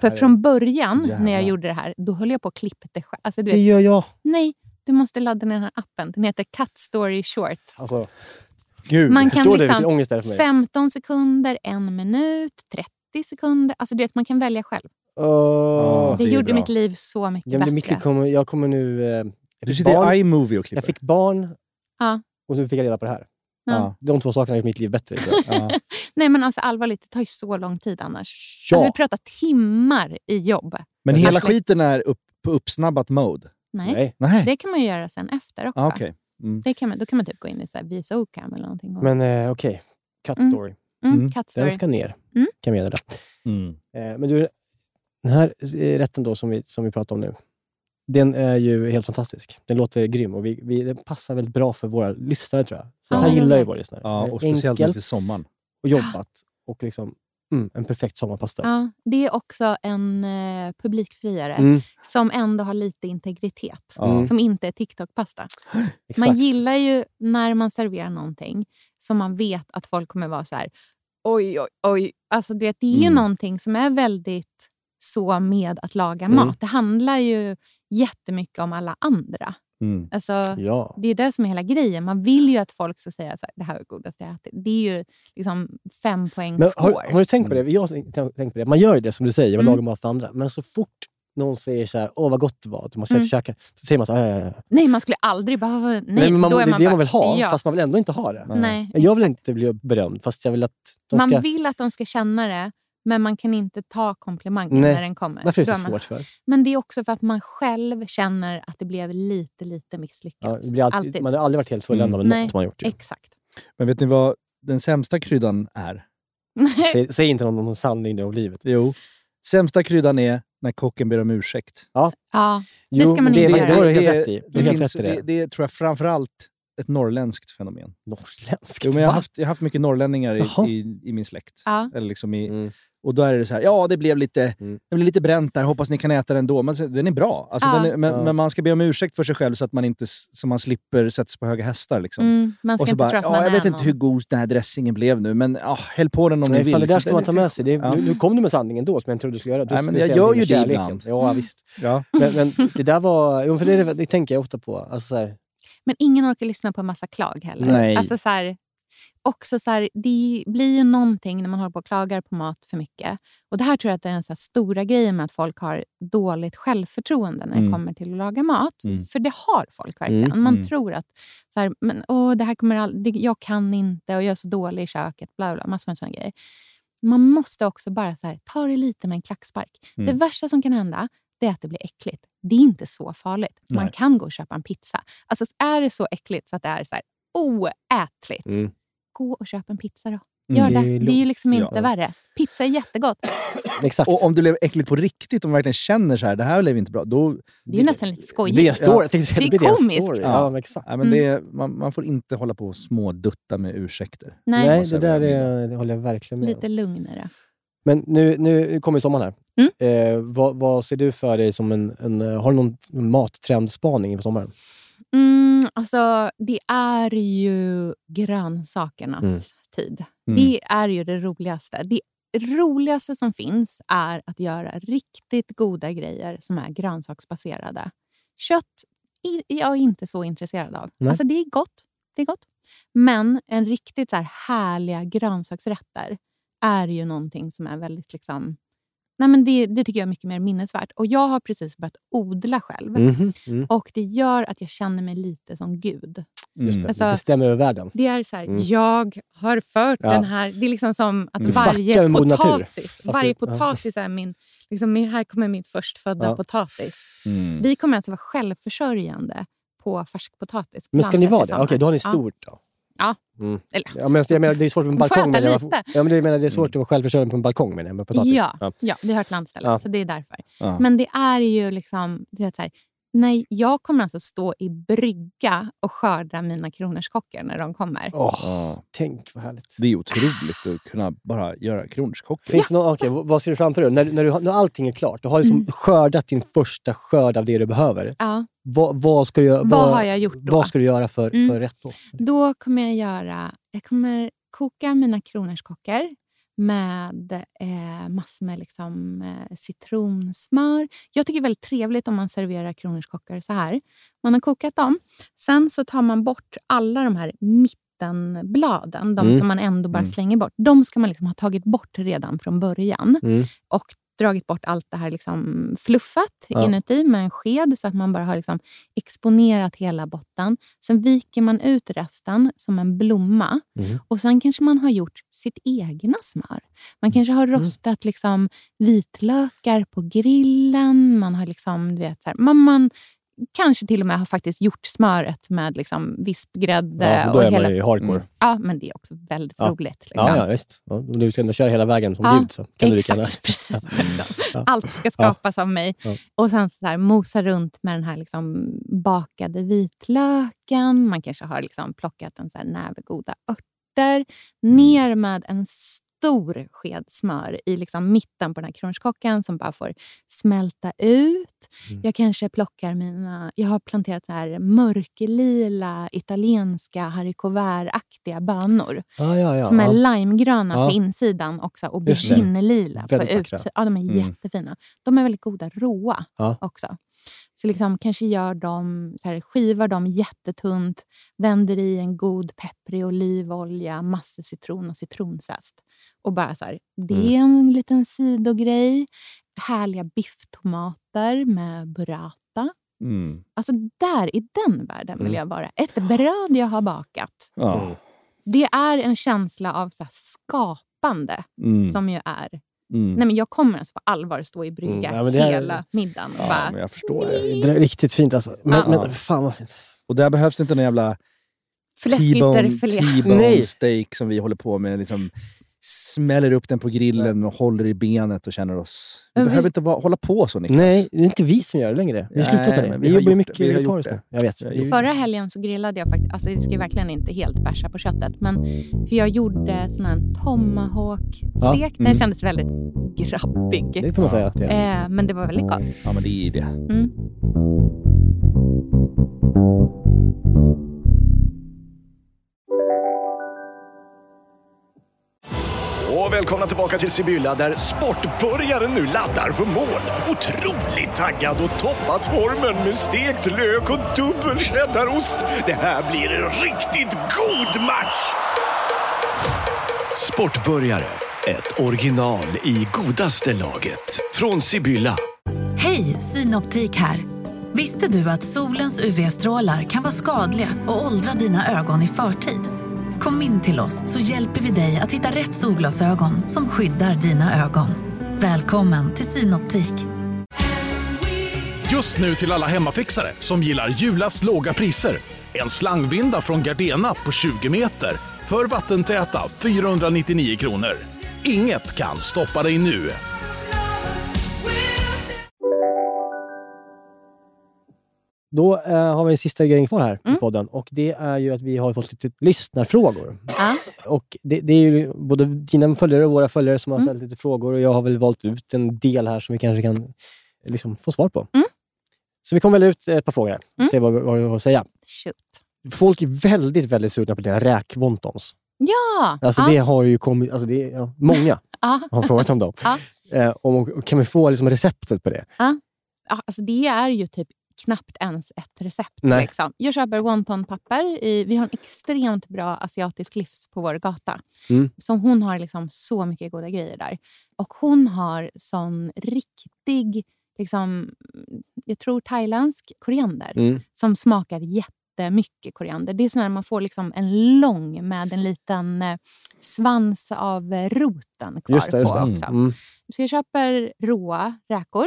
För från början när jag gjorde det här, då höll jag på att klippa det själv. Alltså, du Det gör jag. nej, du måste ladda ner den här appen. Den heter Cut Story Short. Alltså, Gud. Man kan liksom ångest det är för mig? 15 sekunder, en minut, 30 sekunder. Alltså du vet, man kan välja själv. Åh. Det, det gjorde bra. mitt liv så mycket Ja, men det bättre. mitt liv kommer, jag kommer nu... Eh, Du sitter barn, i iMovie och klipper. jag fick barn Ja. och nu fick jag reda på det här. Ja. De två sakerna har gjort mitt liv bättre. Ja. *laughs* Nej men alltså allvarligt, det tar ju så lång tid annars. Ja. Alltså, vi pratar timmar i jobb. Men hela Ashley- skiten är upp, på uppsnabbat mode? Nej, Nej. Nej. det kan man ju göra sen efter också. Ah, okej. Mm. det kan man, då kan man typ gå in i så här VSO-cam eller någonting. Men eh, okej, Cut Mm. Story. mm, mm. Cut Den story. ska ner, Mm. kan vi meddela. Mm. Eh, men du, den här eh, rätten då som vi, som vi pratar om nu, den är ju helt fantastisk. Den låter grym och vi, vi, den passar väldigt bra för våra lyssnare tror jag. Så Ja, här det gillar ju våra lyssnare. Ja, och speciellt Enkelt mitt i sommaren. och jobbat och liksom, mm, en perfekt sommarpasta. Ja, det är också en eh, publikfriare Mm, som ändå har lite integritet. Ja. Som inte är TikTok-pasta. Man gillar ju när man serverar någonting som man vet att folk kommer vara så här... Oj, oj, oj. Alltså, vet, det är ju Mm. någonting som är väldigt så med att laga Mm. mat. Det handlar ju jättemycket om alla andra. Mm. Alltså, Ja. Det är det som är hela grejen. Man vill ju att folk ska säga här, det här är godast jag ätit. Det är ju liksom fem poäng Men har, har du tänkt på det? Jag tänkt på det. Man gör ju det som du säger, man Mm. lagar mat för andra. Men så fort någon säger så här, åh vad gott det var, man sätter Mm. käkar, så säger man så här, "Ja, ja, ja." Nej, man skulle aldrig behöva... Nej, Nej, men man, det är man det bara, man vill ha, Ja. fast man vill ändå inte ha det. Nej, Men jag vill exakt. inte bli berömd, fast jag vill att de Man ska... vill att de ska känna det, men man kan inte ta komplimangen Nej. när den kommer. Varför är det så svårt för? Men det är också för att man själv känner att det blev lite, lite misslyckat. Ja, det blir alltid, Alltid. Man har aldrig varit helt fulländad med Nej, något man har gjort. Ju. Exakt. Men vet ni vad den sämsta kryddan är? Säg, säg inte någon, någon sanning nu om livet. Jo. Sämsta kryddan är när kocken ber om ursäkt. ja, Det Jo, ska man det, inte det, göra. det helt Det- rätt i. Du Det, helt finns, rätt i det. det, det tror jag framförallt ett norrländskt fenomen. Norrländskt? Jo, men jag, har haft, jag har haft mycket norrlänningar i, i, i min släkt. ja. Eller liksom i, Mm. Och då är det så här, ja det blev lite, Mm. det blev lite bränt där, hoppas ni kan äta den då. Men den är bra. Alltså, Ja. den är, men, Ja. men man ska be om ursäkt för sig själv så att man, inte, så man slipper sätta sig på höga hästar. Liksom. Mm, man ska och så inte bara, tro att ja, man jag är vet inte någon. hur god den här dressingen blev nu, men ja, häll på den om Nej, ni vill. det där liksom. ska man ta med sig. Det är, Ja. nu, nu kom du med sanningen då, som jag inte trodde du skulle göra. Du Nej, men jag gör ju det ibland. Ja, visst. Ja. Men, men det där var... För det, det tänker jag ofta på. Alltså, så här, Men ingen orkar lyssna på en massa klag heller. Nej. Alltså, så här, också så här, det blir ju någonting när man håller på och klagar på mat för mycket. Och Det här tror jag att det är den så stora grejen med att folk har dåligt självförtroende när det Mm. kommer till att laga mat. Mm. För det har folk verkligen. Mm, Man mm. tror att så här, men, åh, det här kommer all, det, jag kan inte och jag är så dålig i köket. Bla, bla, massor med sådana grejer. Man måste också bara så här, ta det lite med en klackspark. Det värsta som kan hända det är att det blir äckligt. det är inte så farligt. Man Nej. kan gå och köpa en pizza. Alltså är det så äckligt så att det är så här oätligt, Mm. Gå och köp en pizza då. Mm. Gör Det är det. Det är ju liksom inte ja. värre. Pizza är jättegott. *clears throat* Exakt. Och om det blev äckligt på riktigt, om man verkligen känner så här, det här blev inte bra, då... Det är ju nästan lite det skojigt. blir en story. Ja. Det är komiskt. story. Ja. Ja, men exakt. Nej, men det, är- man, man får inte hålla på och smådutta med ursäkter. Nej, Nej, det där är, det håller jag verkligen med lite lugnare. Men nu, nu kommer sommaren här. Mm. Eh, vad, vad ser du för dig som en... en har du någon mattrendspaning inför sommaren? Mm, alltså, det är ju grönsakernas Mm. tid. Mm. Det är ju det roligaste. Det roligaste som finns är att göra riktigt goda grejer som är grönsaksbaserade. Kött är jag inte så intresserad av. Nej. Alltså, det är gott. Det är gott. Men en riktigt så här härliga grönsaksrätter är ju någonting som är väldigt... liksom... Nej, men det, det tycker jag är mycket mer minnesvärt. Och Jag har precis börjat odla själv. Mhm, Mm. Och det gör att jag känner mig lite som Gud. Just det. Alltså- det stämmer över världen. Det är så här, Mm. jag har fört Ja. den här... Det är liksom som att Mm. varje potatis, Fast varje ja. potatis är min... Liksom, här kommer min förstfödda Ja. potatis. Mm. Vi kommer alltså vara självförsörjande på färskpotatis. Men ska ni vara det? Okej, då har ni Ja. stort då. Ja. Mm. Eller, Ja, men jag menar, det är svårt med en balkong. Men jag, ja, men det, jag menar, det är svårt att vara självförsörjande på en balkong jag, med potatis. Ja, ja, vi har ett landställe, Ja. så det är därför. Ja. Men det är ju liksom... Du vet, så här, nej, jag kommer alltså stå i brygga och skörda mina kronärtskockor när de kommer. Ja. tänk vad härligt. Det är otroligt att kunna bara göra kronärtskockor. Finns någon, okej, vad- vad ser du framför dig? När, när, du, när allting är klart, du har liksom Mm. skördat din första skörd av det du behöver. Ja, Vad, vad, ska, du, göra- vad har jag gjort då? vad ska du göra för, Mm. för rätt då? Då kommer jag göra... Jag kommer koka mina kronärtskockor med eh, massor med liksom, eh, citronsmör. Jag tycker det är väldigt trevligt om man serverar kronärtskockor så här. Man har kokat dem. Sen så tar man bort alla de här mittenbladen, de Mm. som man ändå bara Mm. slänger bort. De ska man liksom ha tagit bort redan från början Mm. och dragit bort allt det här liksom fluffet Ja. inuti med en sked så att man bara har liksom exponerat hela botten. Sen viker man ut resten som en blomma Mm. och sen kanske man har gjort sitt egna smör. Man kanske har Mm. rostat liksom vitlökar på grillen. Man har liksom, du vet, så här, man, man kanske till och med har faktiskt gjort smöret med liksom vispgrädde. Ja, då och är hela, man ju hardcore. Mm. Ja, men det är också väldigt Ja. roligt. Liksom. Ja, ja, visst. Ja, du ska ändå köra hela vägen som Ja, Gud så kan du. Exakt, *laughs* precis. Ja. Allt ska skapas av mig. Och sen så där, mosa runt med den här liksom bakade vitlöken. Man kanske har liksom plockat en så här näve goda örter. Ner med en stor sked smör i liksom mitten på den här kronärtskockan som bara får smälta ut. Mm. Jag kanske plockar mina... Jag har planterat så här mörklila italienska haricots aktiga bönor Ja, ja, ja. som är ja. limegröna på insidan och så Just det. auberginelila på utsidan. Ja, de är Mm. jättefina. De är väldigt goda råa också. Så liksom kanske gör dem, så här, skivar dem jättetunt, vänder i en god pepprig olivolja, massor citron och citronzest. Och bara så här, det Mm. är en liten sidogrej. Härliga bifftomater med burrata. Mm. Alltså där, i den världen vill Mm. jag vara. Ett bröd jag har bakat. Mm. Det är en känsla av så här skapande Mm. som ju är... Mm. Nej, men jag kommer alltså på allvar stå i brygga Mm, ja, är- hela middagen. Ja, bara, men jag förstår det. Det är riktigt fint alltså. Men, Ja. men fan vad fint. Och där behövs det inte någon jävla T-bone, steak som vi håller på med. Liksom, smäller upp den på grillen och håller i benet och känner oss... Vi vi- behöver inte vara, hålla på så Niklas. Nej, det är inte vi som gör det längre. Vi har slutat med det. Vi, vi har jobbar ju gjort mycket det. Vi har gjort vegetariskt det. nu. Jag vet. Förra helgen så grillade jag faktiskt, alltså det ska ju verkligen inte helt bärsa på köttet, men för jag gjorde sån här tomahawk-stek. Den Mm. kändes väldigt grabbig. Det får man säga. Är. Eh, men det var väldigt gott. Ja, men det är det. Mm. Och välkomna tillbaka till Sibylla där sportbörjaren nu laddar för mål. Otroligt taggad och toppat formen med stekt lök och dubbel cheddarost. Det här blir en riktigt god match! Sportbörjare, ett original i godaste laget. Från Sibylla. Hej, Synoptik här. Visste du att solens UV-strålar kan vara skadliga och åldra dina ögon i förtid? Kom in till oss så hjälper vi dig att hitta rätt solglasögon som skyddar dina ögon. Välkommen till Synoptik. Just nu till alla hemmafixare som gillar Julas låga priser. En slangvinda från Gardena på 20 meter för vattentäta 499 kronor. Inget kan stoppa dig nu. Då eh, har vi en sista grej kvar här Mm. i podden och det är ju att vi har fått lite lyssnarfrågor. Ja. Och det, det är ju både dina följare och våra följare som har Mm. ställt lite frågor och jag har väl valt ut en del här som vi kanske kan liksom, få svar på. Mm. Så vi kommer väl ut ett par frågor här och Mm. se vad, vad vi har att säga. Shoot. Folk är väldigt, väldigt sugna på dina räkwontons. Ja! Alltså ja. det har ju kommit, alltså det, ja, många *laughs* Ja. har frågat om dem. Ja. Eh, och, kan vi få liksom receptet på det? Ja, alltså det är ju typ knappt ens ett recept. Nej. Liksom. Jag köper wontonpapper. I, vi har en extremt bra asiatisk livs på vår gata. Mm. Så hon har liksom så mycket goda grejer där. Och hon har sån riktig, liksom, jag tror thailändsk koriander Mm. som smakar jättemycket koriander. Det är sån här man får liksom en lång med en liten eh, svans av roten kvar Just det, just på det. också. Mm. Så jag köper råa räkor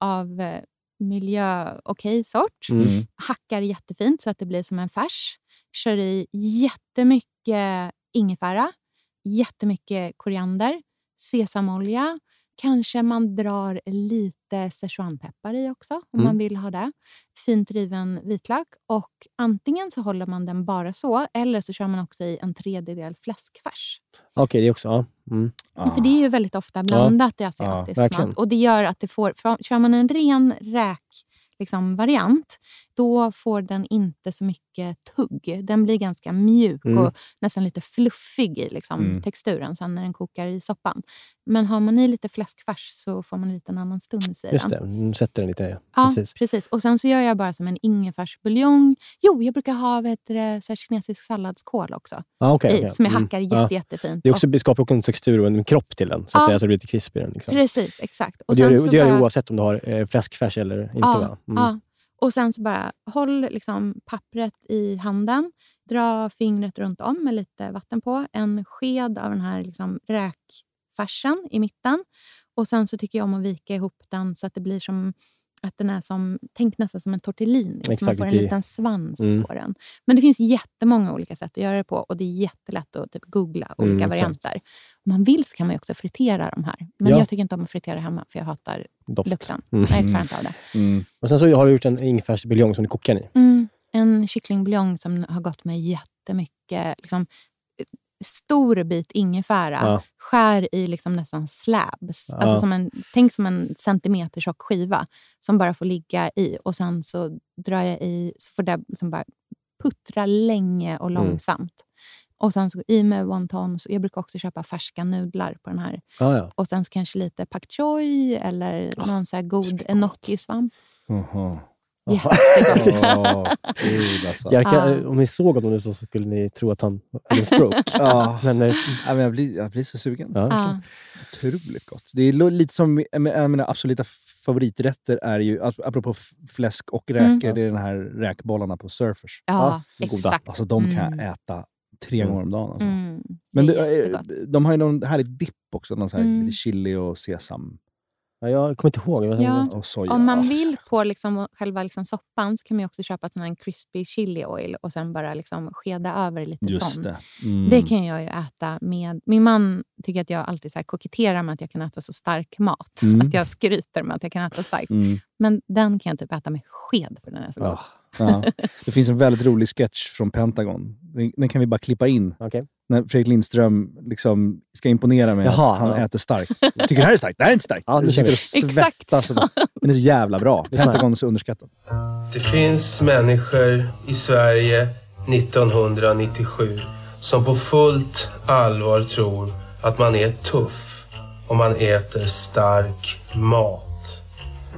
av eh, miljö-okej sort. Mm. Hackar jättefint så att det blir som en färs. Kör i jättemycket ingefära, jättemycket koriander, sesamolja. Kanske man drar lite szechuanpeppar i också om Mm. man vill ha det. Fint riven vitlök. Och antingen så håller man den bara så eller så kör man också i en tredjedel fläskfärs. Okej, det också. Ja. Mm. För det är ju väldigt ofta blandat i asiatisk verkligen. mat. Och det gör att det får, för kör man en ren räk liksom, variant, då får den inte så mycket tugg. Den blir ganska mjuk Mm. och nästan lite fluffig i liksom, Mm. texturen sen när den kokar i soppan. Men har man i lite fläskfärs så får man lite en annan stuns i Just den. det, mm, sätter den lite. Ja, Precis. precis. Och sen så gör jag bara som en ingefärsbuljong. Jo, jag brukar ha vet så kinesisk salladskål också. Ja, okej, i, okej. Som jag Mm. hackar Ja. jätte, jättefint. Det är också, det skapar också en textur och en kropp till den, så att Ja. säga, så det blir lite krispig. den, Liksom. Precis, exakt. Och det gör, det- det gör bara- oavsett om du har eh, fläskfärs eller inte. Ja, va? Mm. ja. Och sen så bara håll liksom pappret i handen. Dra fingret runt om med lite vatten på. En sked av den här liksom räkfärsen i mitten. Och sen så tycker jag om att vika ihop den så att det blir som att den är som, tänk nästan som en tortellini. Så man Exakt, får en liten svans Mm. på den. Men det finns jättemånga olika sätt att göra det på och det är jättelätt att typ googla olika Mm, exakt. varianter. Om man vill så kan man ju också fritera de här. Men Ja. jag tycker inte om att fritera hemma för jag hatar Doft. lukten. Mm. Nej, jag klarar inte av det. Mm. Och sen så har du gjort en ingefärsbuljong som du kokar i. Mm, en kycklingbuljong som har gått med jättemycket liksom, stor bit ingefära. Ja. Skär i liksom nästan slabs. Ja. Alltså som en, tänk som en centimeter tjock skiva som bara får ligga i. Och sen så drar jag i, så får det liksom bara puttra länge och Mm. långsamt. Och sen så i med wontons. Jag brukar också köpa färska nudlar på den här. Ja, ja. Och sen så kanske lite pak choi eller någon så här god enoki-svamp. Jaha. Åh, *laughs* gud alltså. Jag kan, Ja. Om ni såg honom nu så skulle ni tro att han hade en stroke. *laughs* Ja. Men, eh, Ja, men jag, blir, jag blir så sugen. ja. Otroligt gott. Det är lite som en av mina absoluta favoriträtter är ju, ap- apropå fläsk och räkor, Mm. det är den här räkbollarna på Surfers. Ja, Ja, goda. exakt. Alltså de kan Mm. jag äta tre Mm. gånger om dagen. Alltså. Mm, Men det de har ju någon härlig dipp också. Någon så här, Mm. Lite chili och sesam Ja, jag kommer inte ihåg. Jag Ja. och soja. Om man vill på liksom själva liksom soppan så kan man ju också köpa sån crispy chili oil och sen bara liksom skeda över lite Just sån. det. Mm. Det kan jag ju äta med... Min man tycker att jag alltid så här koketterar med att jag kan äta så stark mat. Mm. Att jag skryter med att jag kan äta starkt. Mm. Men den kan jag typ äta med sked för den är så god. Ja, Ja. Det finns en väldigt rolig sketch från Pentagon. Den, den kan vi bara klippa in. okej. När Fredrik Lindström liksom ska imponera med Jaha, att han ja. äter starkt. Tycker det här är starkt? Det här är inte starkt. Ja, du kör sitter och Exakt svettas. så. och- Men det är så jävla bra. Pentagon är så underskattat. Det finns människor i Sverige 1997 som på fullt allvar tror att man är tuff om man äter stark mat.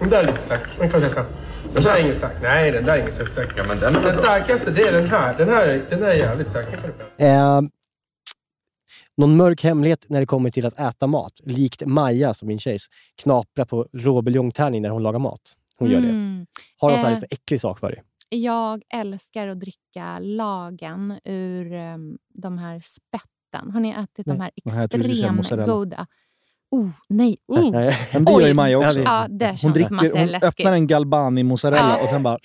Den där är lite stark. Den kan jag testa. Den där är ingen stark. Nej, den där är ingen så stark. Ja, men den, den starkaste det är den här. Den här, den där är jävligt stark. Eh, någon mörk hemlighet när det kommer till att äta mat. Likt Maja, som min tjej, knaprar på råbuljongtärning när hon lagar mat. Hon gör det. Mm. Har hon här Eh, lite äcklig sak för dig? Jag älskar att dricka lagen ur um, de här spetten. Har ni ätit Nej. de här extremt goda? Oh, nej. Oh. Men det gör ju. Maja också. Ja, det Hon, dricker, det hon öppnar en galbani mozzarella Ja. och sen bara...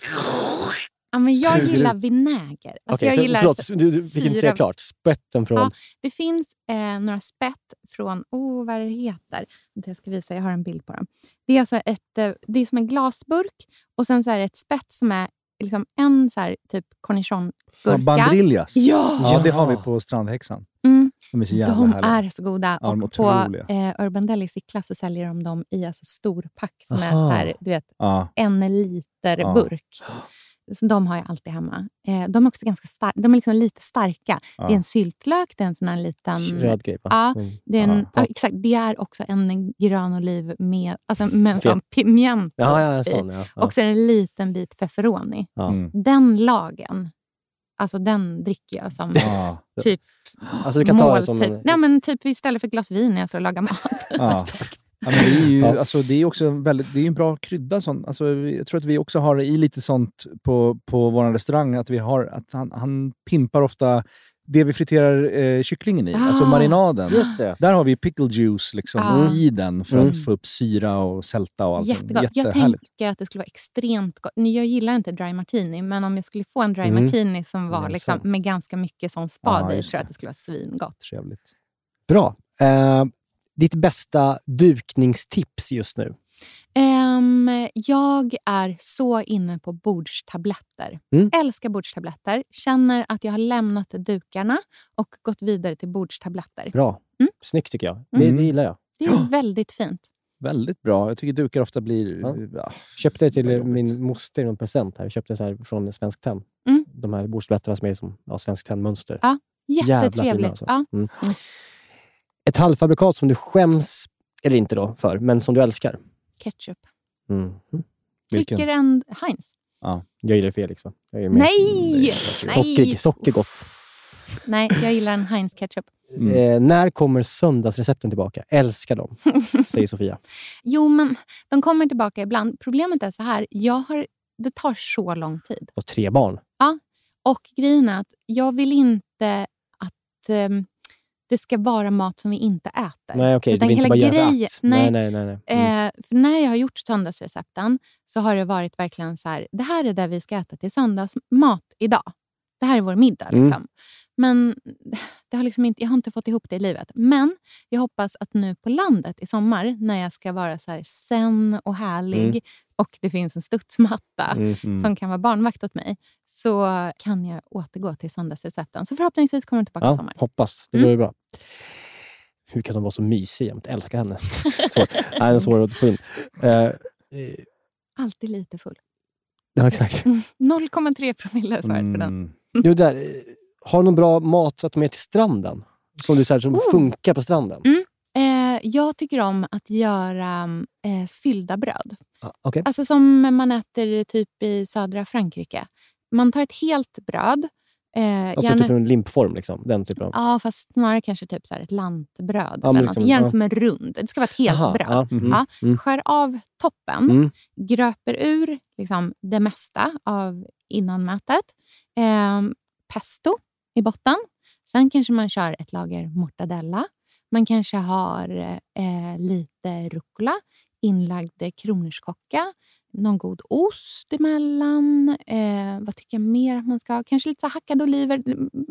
Ja, men jag gillar vinäger. Alltså, Okej, jag så, gillar förlåt, du, du fick inte säga klart. Spetten från... Ja, det finns eh, några spett från, oh, vad det heter. Jag ska visa, jag har en bild på dem. Det är, alltså ett, eh, det är som en glasburk och sen så är det ett spett som är liksom en så här, typ Ja, cornichongurka. bandrillas. Ja! ja, det har vi på Strandhäxan. Mm, De är så jävla de härliga. är så goda. Ja, är och på eh, Urban Deli Sickla så säljer de dem i alltså storpack som är Aha. så här, du vet, Ja. en liter Ja. burk. *gasps* *gasps* Så de har jag alltid hemma. Eh, de är också ganska starka. De är liksom lite starka. Ja. Det är en syltlök, det är en sån här liten... Röd grej, va? Ja, Mm. det är, en, Ja. ja, exakt, det är också en grön oliv med, alltså med sån pimiento Ja, sån. Ja. Ja. Och så är det en liten bit feferoni. Ja. Mm. Den lagen, alltså den dricker jag som Ja. typ Alltså, du kan ta det måltid. som en... Nej, men typ istället för ett glas vin när jag står och lagar mat. *laughs* Ja. Det är ju Ja. alltså, det är också en väldigt, det är en bra krydda. Sånt. Alltså, jag tror att vi också har i lite sånt på, på vår restaurang. Att vi har, att han, han pimpar ofta det vi friterar eh, kycklingen i, alltså Ah. marinaden. Just det. Där har vi pickle juice liksom, Ah. i den för Mm. att få upp syra och sälta och allting. Jättegott. Jag tänker att det skulle vara extremt gott. Jag gillar inte dry martini, men om jag skulle få en dry Mm. martini som var liksom, med ganska mycket sån spad Ja, i, tror jag att det skulle vara svingott. Trevligt. Bra. Eh, ditt bästa dukningstips just nu? Ehm, jag är så inne på bordstabletter. Mm. Älskar bordstabletter. Känner att jag har lämnat dukarna och gått vidare till bordstabletter. Bra. Mm. Snyggt tycker jag. Det, Mm. det gillar jag. Det är *gasps* väldigt fint. Väldigt bra. Jag tycker dukar ofta blir... Ja. Ja. Köpte det till min moster i någon present. här. Jag köpte så här från Svensk Tenn. Mm. De här bordstabletterna som är som ja, Svensk Tenn-mönster. Ja, Jävla Jättetrevligt. fina, alltså. Ja. Ett halvfabrikat som du skäms, eller inte då, för, men som du älskar. Ketchup. Mm. Vilken? Tycker en Heinz. Jag gillar Felix va? Jag. Nej! Socker, gott. Nej, jag gillar en Heinz ketchup. Mm. Eh, när kommer söndagsrecepten tillbaka? Älskar dem, *laughs* säger Sofia. Jo, men de kommer tillbaka ibland. Problemet är så här, jag har, det tar så lång tid. Och tre barn. Och grejen är att jag vill inte att ehm, det ska vara mat som vi inte äter. Nej, okej. Utan du vill inte bara göra att. nej. Nej, nej, nej. Mm. Eh, för när jag har gjort söndagsrecepten så har det varit verkligen så här, det här är det vi ska äta till söndagsmat idag. Det här är vår middag. Mm. Men det har liksom inte, jag har inte fått ihop det i livet. Men jag hoppas att nu på landet i sommar, när jag ska vara så här zen och härlig Mm. och det finns en studsmatta Mm. Mm. som kan vara barnvakt åt mig, så kan jag återgå till söndagsrecepten. Så förhoppningsvis kommer den tillbaka i Ja, sommar. hoppas. Det Mm. vore bra. Hur kan de vara så mysiga? Jag älskar henne. *laughs* svår. Nej, är svår att få in. Eh, eh, Alltid lite full. ja, exakt. *laughs* 0,3 promille är svaret på den. Mm. Jo, där, har du någon bra mat att ta med till stranden? Som du så här, som Oh. funkar på stranden? Mm. Eh, jag tycker om att göra eh, fyllda bröd. Ah, Okej. Alltså som man äter typ i södra Frankrike. Man tar ett helt bröd. Eh, Alltså gärna, typ en limpform, liksom. den typen av... Ja, fast snarare kanske typ så ett lantbröd. Ja, eller liksom, Gärna ja. som en rund. Det ska vara ett helt Aha, bröd. ja, mhm, Ja. mm. Skär av toppen, Mm. gröper ur liksom, det mesta av innanmätet. Eh, pesto i botten. Sen kanske man kör ett lager mortadella. Man kanske har eh, lite rucola, inlagd kronärtskocka, någon god ost emellan. Eh, vad tycker jag mer att man ska ha? Kanske lite hackade oliver.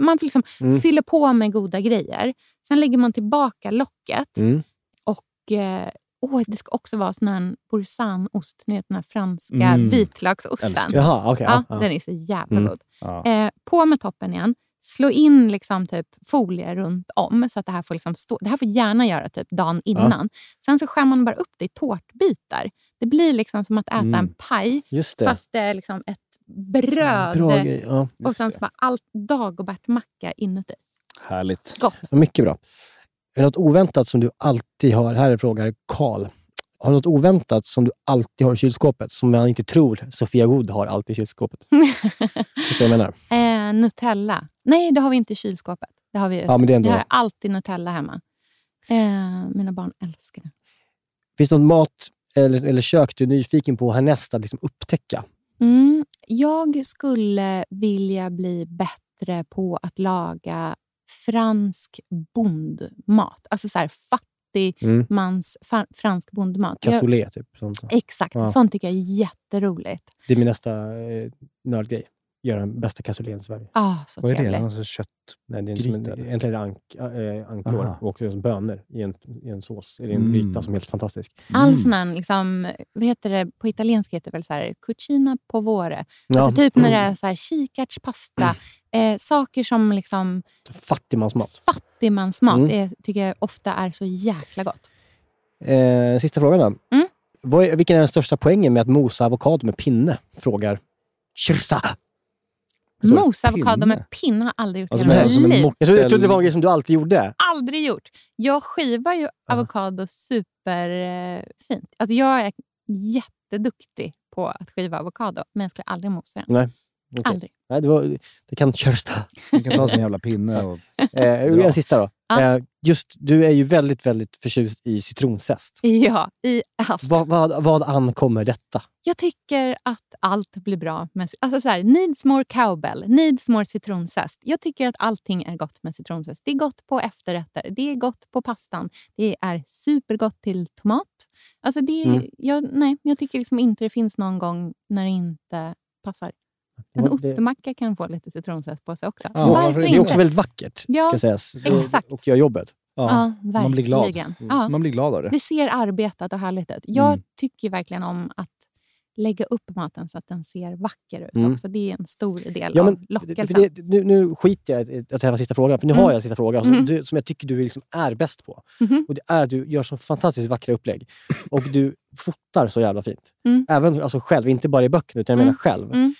Man liksom Mm. fyller på med goda grejer. Sen lägger man tillbaka locket Mm. och eh, åh, det ska också vara sån här boursanost, ni vet den här franska Mm. vitlöksosten. Jaha. Ja, ja, ja. Den är så jävla Mm. god. Ja. Eh, på med toppen igen. Slå in liksom typ folie runt om så att det här får liksom stå. Det här får gärna göra typ dagen innan. Sen så skär man bara upp det i tårtbitar. Det blir liksom som att äta Mm. en paj fast det är liksom ett bröd Bra grej. Ja. och sen så bara allt dagobertmacka inuti. Härligt. Gott. Ja, Mycket bra. Är det något oväntat som du alltid har? Här är frågan Karl. Har du något oväntat som du alltid har i kylskåpet som man inte tror Sofia Wood har alltid i kylskåpet? *laughs* Förstår du vad jag menar? Eh, Nutella. Nej, det har vi inte i kylskåpet. Det har vi Ja, men det är ändå... Vi har alltid Nutella hemma. Eh, mina barn älskar det. Finns det någon mat eller, eller kök du är nyfiken på härnäst att liksom upptäcka? Mm, jag skulle vilja bli bättre på att laga fransk bondmat. Alltså så här fattig Mm. mans fransk bondmat. Cassoulet, typ. Sånt. Exakt, Ja. sånt tycker jag är jätteroligt. Det är min nästa eh, nördgrej. Göra den bästa cassoulet i Sverige. Ah, så Vad är det? Alltså kött? Nej, det är som en, egentligen är det ank, äh, anklor Aha. och som bönor i en, i en sås. Eller en Mm. gryta som är helt fantastisk. All Mm. sån här, liksom, vad heter det, på italienska heter det väl så här, cucina povore. Ja. Alltså typ när det är så här, kikärtspasta. Eh, saker som liksom Fattigmansmat. fattigmansmat Mm. är, tycker jag ofta är så jäkla gott. Eh, sista frågan då. Mm. Vad är, vilken är den största poängen med att mosa avokado med pinne? Frågar Chirsa. Du? Mos avokado med pinne har jag aldrig gjort Alltså i hela med, mitt liv. Jag trodde, jag trodde det var en grej som du alltid gjorde. Aldrig gjort. Jag skivar ju avokado superfint. Alltså jag är jätteduktig på att skiva avokado, men jag skulle aldrig mosa den. Nej. Okej. Aldrig. Nej, det, var, det kan Chirsa. Man kan ta sin jävla pinne och... Eh, en sista då. Ja. Eh, just, du är ju väldigt, väldigt förtjust i citronzest. Ja, i allt. Vad, vad, vad ankommer detta? Jag tycker att allt blir bra. Med, alltså så här, needs more cowbell, needs more citronzest. Jag tycker att allting är gott med citronzest. Det är gott på efterrätter, det är gott på pastan, det är supergott till tomat. Alltså det, Mm. jag, nej, jag tycker liksom inte det finns någon gång när det inte passar. En ostmacka kan få lite citronzest på sig också. Ja, Varför det är Det är också väldigt vackert, Ja, ska sägas. Exakt. Och gör jobbet. Ja, Ja, verkligen. man blir glad. Ja. Man blir glad av det. Det ser arbetat och härligt ut. Jag Mm. tycker verkligen om att lägga upp maten så att den ser vacker ut Mm. också. Det är en stor del Ja, av men, för lockelsen. det, nu, nu skiter jag i att säga sista frågan, för nu Mm. har jag en sista fråga som, Mm. du, som jag tycker du liksom är bäst på. Mhm. Och det är att du gör så fantastiskt vackra upplägg. Och du fotar så jävla fint. Mm. Även alltså själv, inte bara i böckerna, utan jag menar Mm. själv.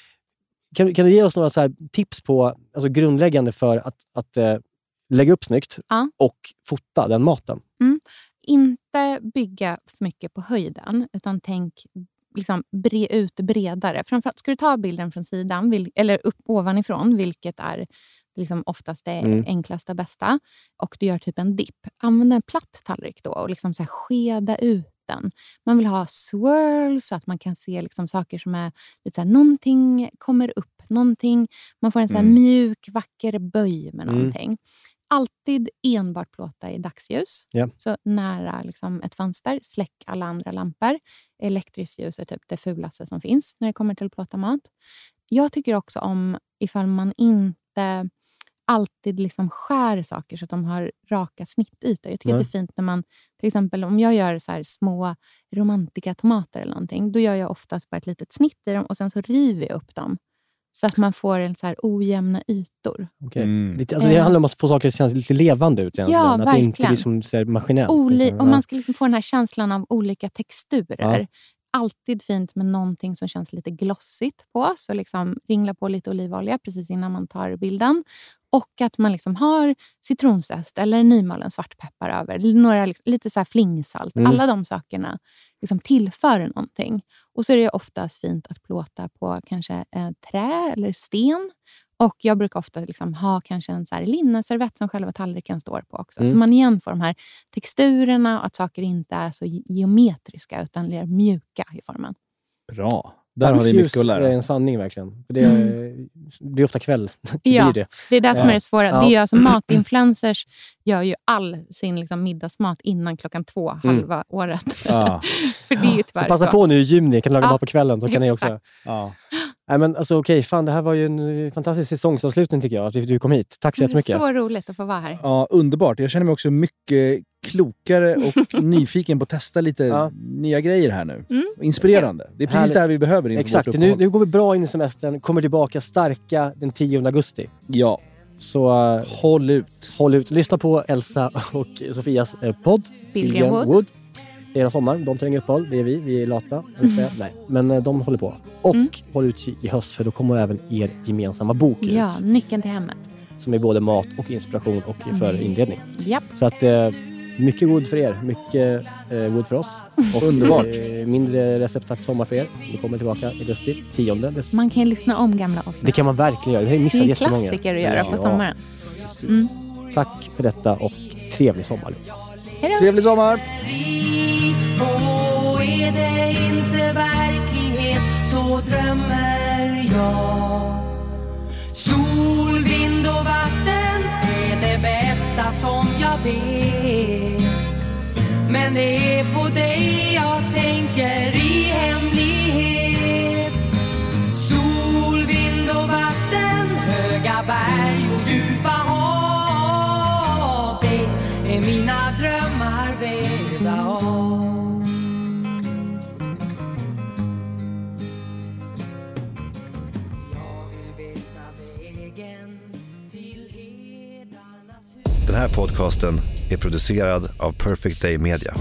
Mm. Kan, du- kan du ge oss några så tips på alltså grundläggande för att, att eh, lägga upp snyggt Ja. och fota den maten? Inte bygga för mycket på höjden, utan tänk liksom bre ut bredare. Framförallt, ska du ta bilden från sidan, vil, eller upp ovanifrån, vilket är liksom oftast det Mm. enklaste och bästa, och du gör typ en dipp, använd en platt tallrik då och liksom så skeda ut den. Man vill ha swirl så att man kan se liksom saker som är lite så här, någonting kommer upp, någonting, man får en så här Mm. mjuk, vacker böj med Mm. någonting. Alltid enbart plåta i dagsljus. Ja. Så nära liksom ett fönster, släck alla andra lampor. Elektriskt ljus är typ det fulaste som finns när det kommer till plåta mat. Jag tycker också om ifall man inte alltid liksom skär saker så att de har raka snittytor. Jag tycker att det är fint när man, till exempel om jag gör så här små romantika tomater eller någonting, då gör jag oftast bara ett litet snitt i dem och sen så river jag upp dem. Så att man får en så här ojämna ytor. Okej. Mm. Lite, alltså det Eh. handlar om att få saker att kännas lite levande ut. egentligen. Ja, att det inte verkligen. blir som så här maskinellt. Oli- liksom. och man ska liksom få den här känslan av olika texturer. Ja. Alltid fint med någonting som känns lite glossigt på. Så liksom ringla på lite olivolja precis innan man tar bilden. Och att man liksom har citronzest eller nymalen svartpeppar över. Några, liksom, lite så flingsalt. Mm. Alla de sakerna liksom tillför någonting. Och så är det oftast fint att plåta på kanske eh, trä eller sten. Och Jag brukar ofta liksom ha kanske en så här linneservett som själva tallriken står på också. Mm. Så man igen får de här texturerna och att saker inte är så ge- geometriska utan mer mjuka i formen. Bra. Där har vi mycket att Det är lära. en sanning verkligen. Det, är, det är ofta kväll. *laughs* Det Ja. det. Det är det som är det svåra. Ja. Det är ju alltså *clears throat* matinfluencers gör ju all sin liksom middagsmat innan klockan två Mm. halva året. Ja. *laughs* För det är ju Så passa så. på nu i juni, kan laga Ja, mat på kvällen. Så kan ni också. Ja. Nej, men alltså, okej, fan, det här var ju en fantastisk säsongsavslutning tycker jag, att du kom hit. Tack så Det är jättemycket. så roligt att få vara här. ja, underbart. Jag känner mig också mycket klokare och *laughs* nyfiken på att testa lite Ja. nya grejer här nu. Mm. Inspirerande. Det är precis Härligt. det här vi behöver inför Exakt, vårt nu, nu går vi bra in i semestern, kommer tillbaka starka den 10 augusti. Ja, Så uh, håll ut. håll ut. Lyssna på Elsa och Sofias eh, podd. Billgren Wood. Det är sommar, de tar inget uppehåll. Det är vi, vi är lata. säga. Nej, men eh, de håller på. Och Mm. håll ut i höst för då kommer även er gemensamma bok ut. Ja, nyckeln till hemmet. Som är både mat och inspiration och för Mm. inredning. Japp. Så att mycket god för er, mycket eh, god för oss. *laughs* Och Underbart. Eh, mindre receptakt sommar för er. Vi kommer tillbaka i augusti, 10. Dess- Man kan ju lyssna om gamla avsnitt. Det kan man verkligen göra. Vi har ju Det missat är jättemånga. klassiker att göra på Ja. sommaren. Precis. Tack för detta och trevlig sommar. Hej då! Trevlig sommar! Och är det inte verklighet så drömmer jag Sol, vind och vatten är det bästa som jag vet men det är på dig jag tänker i hemlighet. Sol, vind och vatten, höga berg och djupa hav. Det är mina drömmar vävda av Jag vill veta vägen till herdarnas hus. Den här podcasten är producerad av Perfect Day Media.